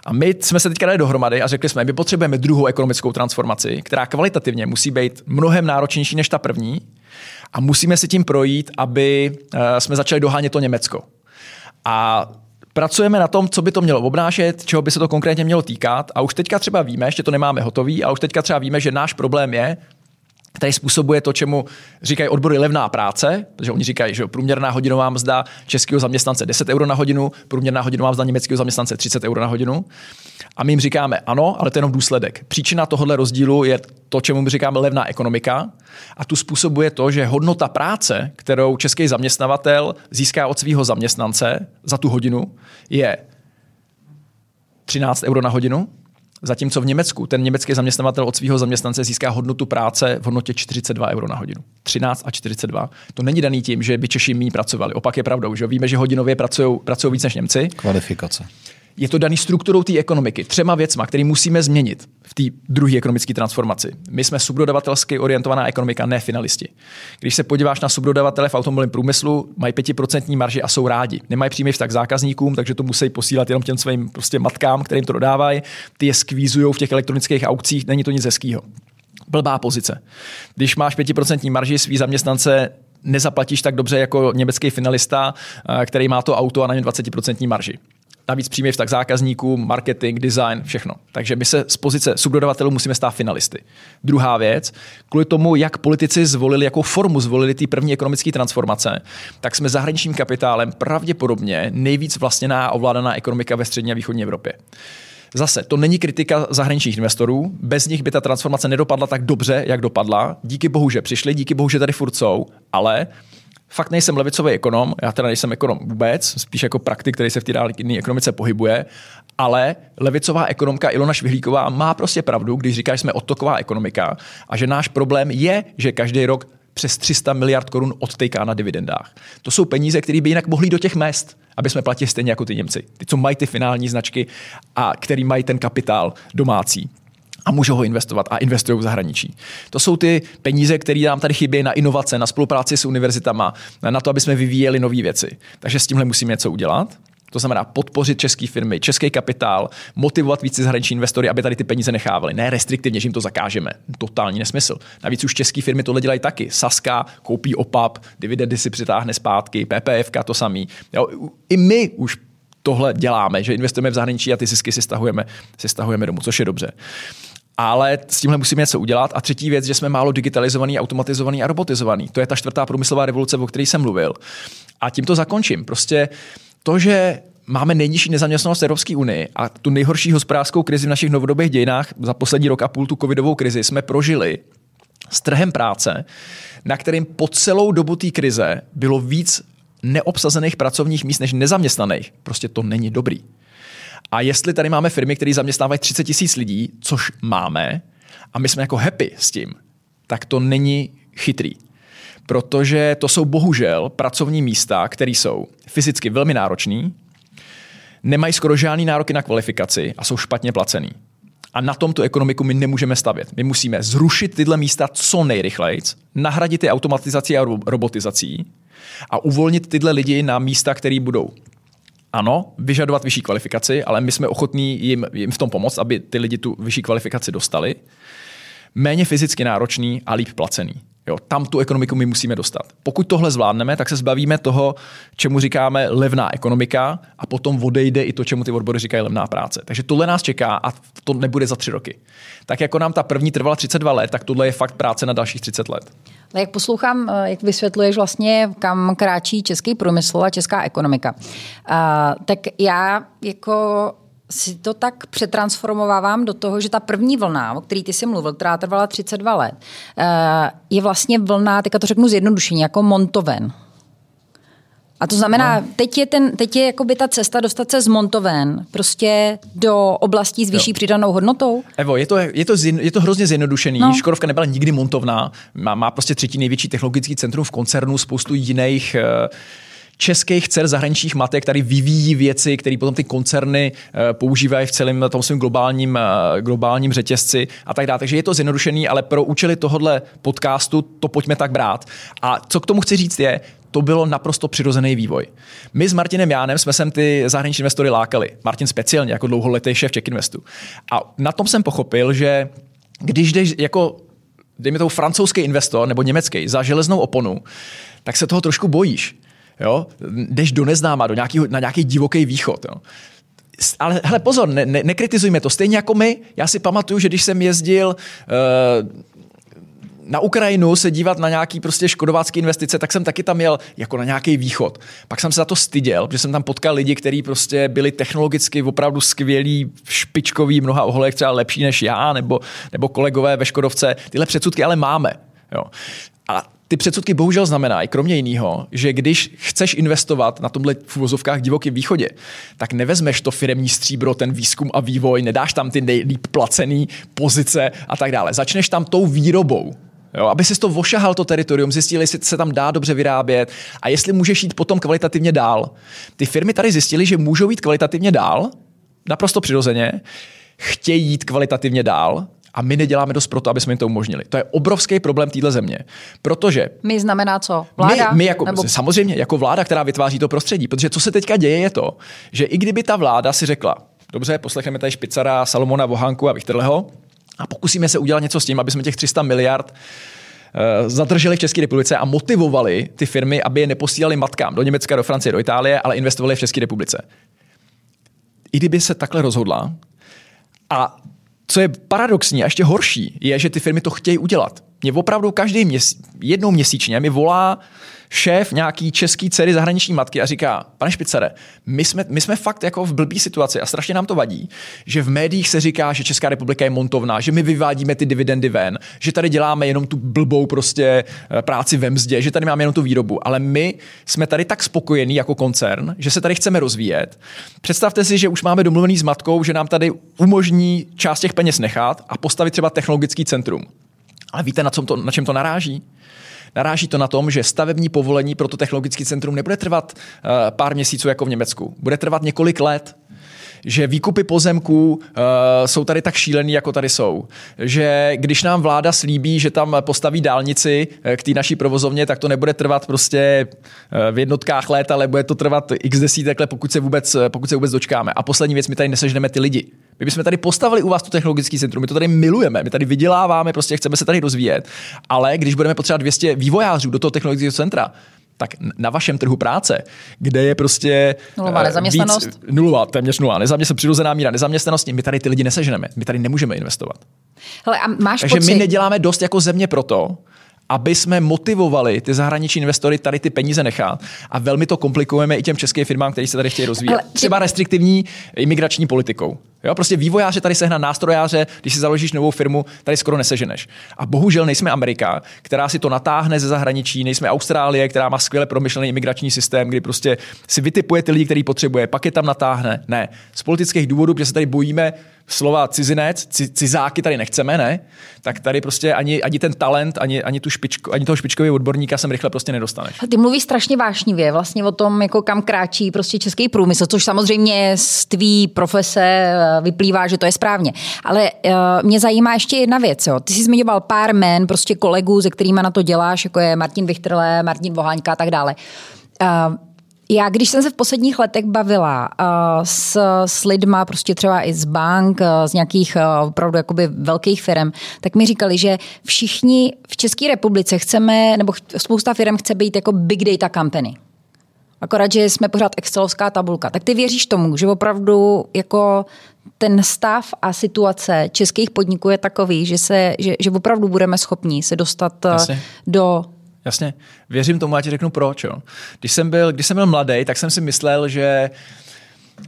C: A my jsme se teďka dali dohromady a řekli jsme, my potřebujeme druhou ekonomickou transformaci, která kvalitativně musí být mnohem náročnější než ta první a musíme si tím projít, aby uh, jsme začali dohánět to Německo. A pracujeme na tom, co by to mělo obnášet, čeho by se to konkrétně mělo týkat. A už teďka třeba víme, ještě to nemáme hotový, a už teďka třeba víme, že náš problém je, který způsobuje to, čemu říkají odbory levná práce, protože oni říkají, že průměrná hodinová mzda českého zaměstnance 10 euro na hodinu, průměrná hodinová mzda německého zaměstnance 30 euro na hodinu. A my jim říkáme ano, ale to je jenom důsledek. Příčina tohohle rozdílu je to, čemu my říkáme levná ekonomika. A tu způsobuje to, že hodnota práce, kterou český zaměstnavatel získá od svého zaměstnance za tu hodinu, je 13 euro na hodinu, Zatímco v Německu ten německý zaměstnavatel od svého zaměstnance získá hodnotu práce v hodnotě 42 euro na hodinu. 13 a 42. To není daný tím, že by Češi méně pracovali. Opak je pravdou, že víme, že hodinově pracují víc než Němci.
A: Kvalifikace
C: je to daný strukturou té ekonomiky, třema věcma, které musíme změnit v té druhé ekonomické transformaci. My jsme subdodavatelsky orientovaná ekonomika, ne finalisti. Když se podíváš na subdodavatele v automobilovém průmyslu, mají 5% marži a jsou rádi. Nemají přímý vztah zákazníkům, takže to musí posílat jenom těm svým prostě matkám, kterým to dodávají. Ty je skvízují v těch elektronických aukcích, není to nic hezkého. Blbá pozice. Když máš 5% marži, svý zaměstnance nezaplatíš tak dobře jako německý finalista, eh, který má to auto a na něm 20% marži navíc přímý vztah zákazníkům, marketing, design, všechno. Takže my se z pozice subdodavatelů musíme stát finalisty. Druhá věc, kvůli tomu, jak politici zvolili, jakou formu zvolili ty první ekonomické transformace, tak jsme zahraničním kapitálem pravděpodobně nejvíc vlastněná a ovládaná ekonomika ve střední a východní Evropě. Zase, to není kritika zahraničních investorů, bez nich by ta transformace nedopadla tak dobře, jak dopadla. Díky bohu, že přišli, díky bohu, že tady furt jsou, ale fakt nejsem levicový ekonom, já teda nejsem ekonom vůbec, spíš jako praktik, který se v té reálné ekonomice pohybuje, ale levicová ekonomka Ilona Švihlíková má prostě pravdu, když říká, že jsme odtoková ekonomika a že náš problém je, že každý rok přes 300 miliard korun odtejká na dividendách. To jsou peníze, které by jinak mohly do těch mest, aby jsme platili stejně jako ty Němci. Ty, co mají ty finální značky a který mají ten kapitál domácí a můžou ho investovat a investují v zahraničí. To jsou ty peníze, které nám tady chybí na inovace, na spolupráci s univerzitama, na to, aby jsme vyvíjeli nové věci. Takže s tímhle musíme něco udělat. To znamená podpořit české firmy, český kapitál, motivovat více zahraniční investory, aby tady ty peníze nechávali. Ne restriktivně, že jim to zakážeme. Totální nesmysl. Navíc už české firmy tohle dělají taky. Saska koupí OPAP, dividendy si přitáhne zpátky, PPF to samý. Jo, I my už tohle děláme, že investujeme v zahraničí a ty zisky si stahujeme, si stahujeme domů, což je dobře ale s tímhle musíme něco udělat. A třetí věc, že jsme málo digitalizovaný, automatizovaný a robotizovaný. To je ta čtvrtá průmyslová revoluce, o které jsem mluvil. A tím to zakončím. Prostě to, že máme nejnižší nezaměstnanost Evropské unii a tu nejhorší hospodářskou krizi v našich novodobých dějinách za poslední rok a půl, tu covidovou krizi, jsme prožili s trhem práce, na kterým po celou dobu té krize bylo víc neobsazených pracovních míst než nezaměstnaných. Prostě to není dobrý. A jestli tady máme firmy, které zaměstnávají 30 tisíc lidí, což máme, a my jsme jako happy s tím, tak to není chytrý. Protože to jsou bohužel pracovní místa, které jsou fyzicky velmi náročné, nemají skoro žádný nároky na kvalifikaci a jsou špatně placený. A na tomto ekonomiku my nemůžeme stavět. My musíme zrušit tyhle místa co nejrychleji, nahradit je automatizací a robotizací a uvolnit tyhle lidi na místa, které budou ano, vyžadovat vyšší kvalifikaci, ale my jsme ochotní jim, jim v tom pomoct, aby ty lidi tu vyšší kvalifikaci dostali. Méně fyzicky náročný a líp placený. Jo, tam tu ekonomiku my musíme dostat. Pokud tohle zvládneme, tak se zbavíme toho, čemu říkáme levná ekonomika a potom odejde i to, čemu ty odbory říkají levná práce. Takže tohle nás čeká a to nebude za tři roky. Tak jako nám ta první trvala 32 let, tak tohle je fakt práce na dalších 30 let.
B: Ale jak poslouchám, eh, jak vysvětluješ vlastně, kam kráčí český průmysl a česká ekonomika, uh, tak já jako si to tak přetransformovávám do toho, že ta první vlna, o který ty jsi mluvil, která trvala 32 let, eh, je vlastně vlna, teďka to řeknu zjednodušeně, jako Montoven. A to znamená, no. teď je, ten, teď je jakoby ta cesta dostat se z Montoven prostě do oblastí s vyšší jo. přidanou hodnotou?
C: Evo, je to, je to, zin, je to hrozně zjednodušený. No. Škodovka nebyla nikdy montovná. Má, má prostě třetí největší technologický centrum v koncernu, spoustu jiných uh, českých dcer zahraničních matek, který vyvíjí věci, které potom ty koncerny eh, používají v celém tom svém globálním, eh, globálním řetězci a tak dále. Takže je to zjednodušený, ale pro účely tohohle podcastu to pojďme tak brát. A co k tomu chci říct je, to bylo naprosto přirozený vývoj. My s Martinem Jánem jsme sem ty zahraniční investory lákali. Martin speciálně jako dlouholetý šéf Czech Investu. A na tom jsem pochopil, že když jdeš jako dejme tomu francouzský investor nebo německý za železnou oponu, tak se toho trošku bojíš. Jo? Jdeš do neznáma, do nějaký, na nějaký divoký východ. Jo? Ale hele, pozor, ne, ne, nekritizujme to. Stejně jako my, já si pamatuju, že když jsem jezdil uh, na Ukrajinu se dívat na nějaký prostě škodovácký investice, tak jsem taky tam jel jako na nějaký východ. Pak jsem se za to styděl, protože jsem tam potkal lidi, kteří prostě byli technologicky opravdu skvělí, špičkoví, mnoha oholech třeba lepší než já, nebo, nebo kolegové ve Škodovce. Tyhle předsudky ale máme. Jo. A ty předsudky bohužel znamenají, kromě jiného, že když chceš investovat na tomhle v uvozovkách divokém východě, tak nevezmeš to firemní stříbro, ten výzkum a vývoj, nedáš tam ty nejlíp placený pozice a tak dále. Začneš tam tou výrobou. Jo, aby si to vošahal to teritorium, zjistili, jestli se tam dá dobře vyrábět a jestli můžeš jít potom kvalitativně dál. Ty firmy tady zjistily, že můžou jít kvalitativně dál, naprosto přirozeně, chtějí jít kvalitativně dál, a my neděláme dost pro to, aby jsme jim to umožnili. To je obrovský problém téhle země. Protože.
B: My znamená co? Vláda?
C: My, my jako, nebo... Samozřejmě, jako vláda, která vytváří to prostředí. Protože co se teďka děje, je to, že i kdyby ta vláda si řekla, dobře, poslechneme tady Špicara, Salomona Vohánku a Vichterleho, a pokusíme se udělat něco s tím, aby jsme těch 300 miliard eh, zadrželi v České republice a motivovali ty firmy, aby je neposílali matkám do Německa, do Francie, do Itálie, ale investovali v České republice. I kdyby se takhle rozhodla, a co je paradoxní a ještě horší, je, že ty firmy to chtějí udělat. Mě opravdu každý měsíc, jednou měsíčně mi volá šéf nějaký český dcery zahraniční matky a říká, pane Špicere, my jsme, my jsme fakt jako v blbý situaci a strašně nám to vadí, že v médiích se říká, že Česká republika je montovná, že my vyvádíme ty dividendy ven, že tady děláme jenom tu blbou prostě eh, práci ve mzdě, že tady máme jenom tu výrobu, ale my jsme tady tak spokojení jako koncern, že se tady chceme rozvíjet. Představte si, že už máme domluvený s matkou, že nám tady umožní část těch peněz nechat a postavit třeba technologický centrum. Ale víte, na, to, na čem to naráží? Naráží to na tom, že stavební povolení pro to technologické centrum nebude trvat uh, pár měsíců jako v Německu. Bude trvat několik let že výkupy pozemků uh, jsou tady tak šílený, jako tady jsou. Že když nám vláda slíbí, že tam postaví dálnici eh, k té naší provozovně, tak to nebude trvat prostě uh, v jednotkách let, ale bude to trvat x desítek let, pokud se vůbec, pokud se vůbec dočkáme. A poslední věc, my tady nesežneme ty lidi. My bychom tady postavili u vás to technologické centrum, my to tady milujeme, my tady vyděláváme, prostě chceme se tady rozvíjet, ale když budeme potřebovat 200 vývojářů do toho technologického centra, tak na vašem trhu práce, kde je prostě
B: nulová eh, nezaměstnanost, víc,
C: nulová, téměř nulová nezaměstnanost, přirozená míra nezaměstnanosti, my tady ty lidi neseženeme, my tady nemůžeme investovat.
B: Hele, a máš
C: Takže
B: pocit...
C: my neděláme dost jako země proto, aby jsme motivovali ty zahraniční investory tady ty peníze nechat. A velmi to komplikujeme i těm českým firmám, kteří se tady chtějí rozvíjet. Ale. Třeba restriktivní imigrační politikou. Jo, prostě vývojáře tady sehna nástrojáře, když si založíš novou firmu, tady skoro neseženeš. A bohužel nejsme Amerika, která si to natáhne ze zahraničí, nejsme Austrálie, která má skvěle promyšlený imigrační systém, kdy prostě si vytipuje ty lidi, který potřebuje, pak je tam natáhne. Ne. Z politických důvodů, protože se tady bojíme slova cizinec, cizáky tady nechceme, ne? Tak tady prostě ani, ani ten talent, ani, ani, tu špičko, ani toho špičkového odborníka sem rychle prostě nedostaneš.
B: Ty mluvíš strašně vášnivě vlastně o tom, jako kam kráčí prostě český průmysl, což samozřejmě z tvý profese eh, vyplývá, že to je správně. Ale uh, mě zajímá ještě jedna věc. Jo. Ty jsi zmiňoval pár men, prostě kolegů, se kterými na to děláš, jako je Martin Vichterle, Martin Voháňka a tak dále. Uh, já, když jsem se v posledních letech bavila uh, s, s lidma, prostě třeba i z bank, uh, z nějakých uh, opravdu jakoby velkých firm, tak mi říkali, že všichni v České republice chceme, nebo spousta firm chce být jako big data company. Akorát, že jsme pořád excelovská tabulka. Tak ty věříš tomu, že opravdu jako ten stav a situace českých podniků je takový, že, se, že, že opravdu budeme schopni se dostat Jasně. do
C: Jasně, věřím tomu, já ti řeknu proč. Jo. Když, jsem byl, když jsem byl mladý, tak jsem si myslel, že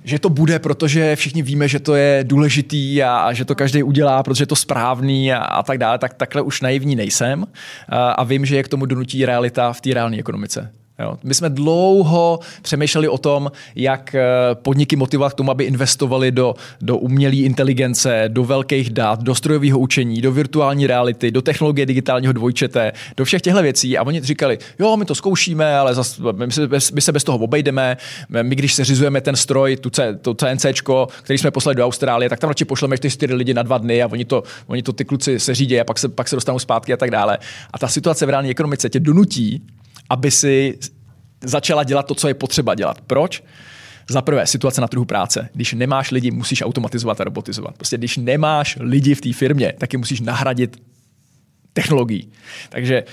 C: že to bude, protože všichni víme, že to je důležitý a, a že to každý udělá, protože je to správný a, a tak dále, tak takhle už naivní nejsem a, a vím, že je k tomu donutí realita v té reálné ekonomice. Jo. My jsme dlouho přemýšleli o tom, jak eh, podniky motivovat k tomu, aby investovali do, do umělé inteligence, do velkých dat, do strojového učení, do virtuální reality, do technologie digitálního dvojčete, do všech těchto věcí. A oni říkali, jo, my to zkoušíme, ale zas, my, se bez, my se bez toho obejdeme. My, když se řizujeme ten stroj, tu C, to CNC, který jsme poslali do Austrálie, tak tam radši pošleme ty čtyři lidi na dva dny a oni to, oni to ty kluci se řídí a pak se, pak se dostanou zpátky a tak dále. A ta situace v reálné ekonomice tě donutí, aby si začala dělat to, co je potřeba dělat. Proč? Za prvé, situace na trhu práce. Když nemáš lidi, musíš automatizovat a robotizovat. Prostě když nemáš lidi v té firmě, tak je musíš nahradit technologií. Takže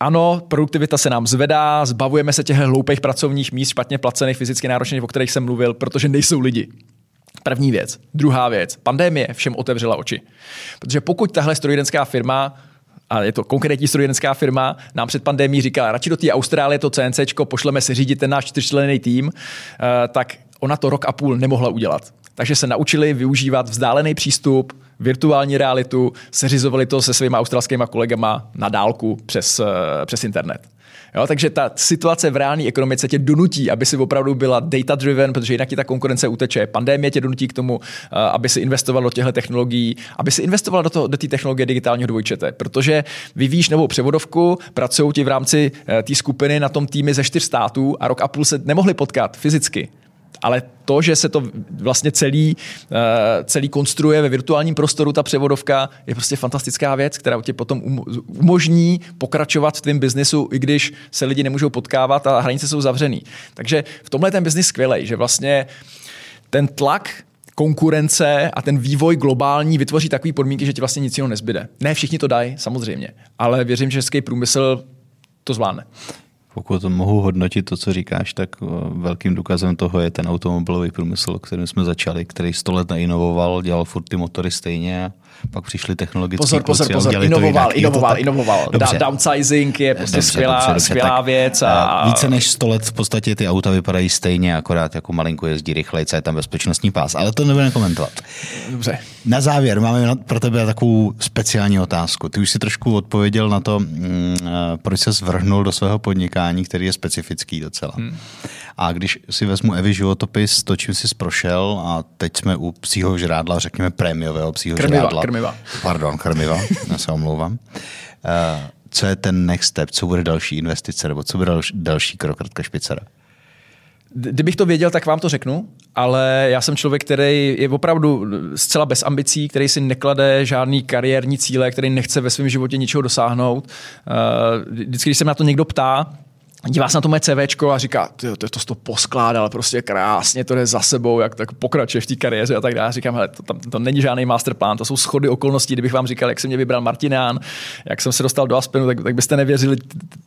C: ano, produktivita se nám zvedá, zbavujeme se těch hloupých pracovních míst, špatně placených, fyzicky náročných, o kterých jsem mluvil, protože nejsou lidi. První věc. Druhá věc. Pandémie všem otevřela oči. Protože pokud tahle strojírenská firma a je to konkrétní strojírenská firma, nám před pandemí říkala, radši do té Austrálie to CNC, pošleme se řídit ten náš čtyřčlenný tým, eh, tak ona to rok a půl nemohla udělat. Takže se naučili využívat vzdálený přístup, virtuální realitu, seřizovali to se svými australskými kolegama na dálku přes, eh, přes internet. Jo, takže ta situace v reálné ekonomice tě donutí, aby si opravdu byla data-driven, protože jinak ti ta konkurence uteče. Pandémie tě donutí k tomu, eh, aby si investoval do těchto technologií, aby si investoval do, toho, do té technologie digitálního dvojčete, protože vyvíjíš novou převodovku, pracují ti v rámci eh, té skupiny na tom týmy ze čtyř států a rok a půl se nemohli potkat fyzicky ale to, že se to vlastně celý, eh, celý konstruuje ve virtuálním prostoru, ta převodovka, je prostě fantastická věc, která tě potom umožní pokračovat v tvém biznesu, i když se lidi nemůžou potkávat a hranice jsou zavřený. Takže v tomhle ten biznis skvělý, že vlastně ten tlak konkurence a ten vývoj globální vytvoří takové podmínky, že ti vlastně nic jiného nezbyde. Ne všichni to dají, samozřejmě, ale věřím, že český průmysl to zvládne.
A: Pokud mohu hodnotit to, co říkáš, tak eh, velkým důkazem toho je ten automobilový průmysl, kterým jsme začali, který sto let neinovoval, dělal furt ty motory stejně pak přišli technologické
C: Pozor, pozor, pozor, inovoval, inovoval, tak... inovoval. Dobře. Downsizing je prostě dobře, skvělá, dobře, dobře, skvělá tak, věc. A...
A: Více než 100 let v podstatě ty auta vypadají stejně, akorát jako malinko jezdí rychleji, je tam bezpečnostní pás. Ale to nebudeme komentovat.
C: Dobře.
A: Na závěr máme pro tebe takovou speciální otázku. Ty už si trošku odpověděl na to, mm, eh, proč se zvrhnul do svého podnikání, který je specifický docela. Hmm. A když si vezmu Evi životopis, to, čím jsi prošel, a teď jsme u psího žrádla, řekněme prémiového psího
C: krmiva,
A: žrádla.
C: Krmiva.
A: Pardon, krmiva, já se omlouvám. Uh, co je ten next step, co bude další investice, nebo co bude další, další krok Radka Špicera?
C: Kdybych to věděl, tak vám to řeknu, ale já jsem člověk, který je opravdu zcela bez ambicí, který si neklade žádný kariérní cíle, který nechce ve svém životě ničeho dosáhnout. Eh, vždycky, když se na to někdo ptá, dívá se na to moje CV a říká, to, to, to, to poskládal prostě krásně, to jde za sebou, jak tak pokračuje v té kariéře a tak dále. Říkám, hele, to, tam, to není žádný masterplán, to jsou schody okolností. Kdybych vám říkal, jak se mě vybral Martinán, jak jsem se dostal do Aspenu, tak, tak byste nevěřili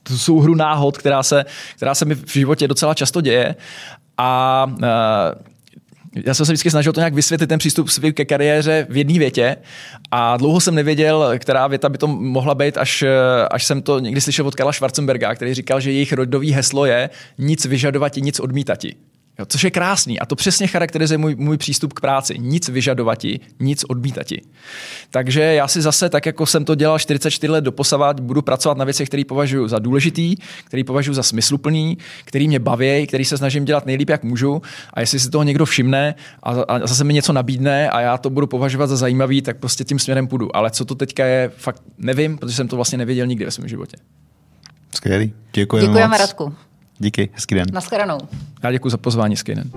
C: tu souhru náhod, která se, která se mi v životě docela často děje. A uh, já jsem se vždycky snažil to nějak vysvětlit, ten přístup svý ke kariéře v jedné větě a dlouho jsem nevěděl, která věta by to mohla být, až, až jsem to někdy slyšel od Karla Schwarzenberga, který říkal, že jejich rodový heslo je nic vyžadovati, nic odmítati. Jo, což je krásný a to přesně charakterizuje můj, můj přístup k práci. Nic vyžadovati, nic odmítati. Takže já si zase, tak jako jsem to dělal 44 let doposavat, budu pracovat na věcech, které považuji za důležitý, které považuji za smysluplný, který mě baví, který se snažím dělat nejlíp, jak můžu. A jestli si toho někdo všimne a, a zase mi něco nabídne a já to budu považovat za zajímavý, tak prostě tím směrem půjdu. Ale co to teďka je, fakt nevím, protože jsem to vlastně nevěděl nikdy ve svém životě.
A: Skvělý. Děkujeme,
B: Děkujeme
A: moc.
B: Radku.
A: Díky, hezký den.
B: Naschledanou.
C: Já děkuji za pozvání, Skynen.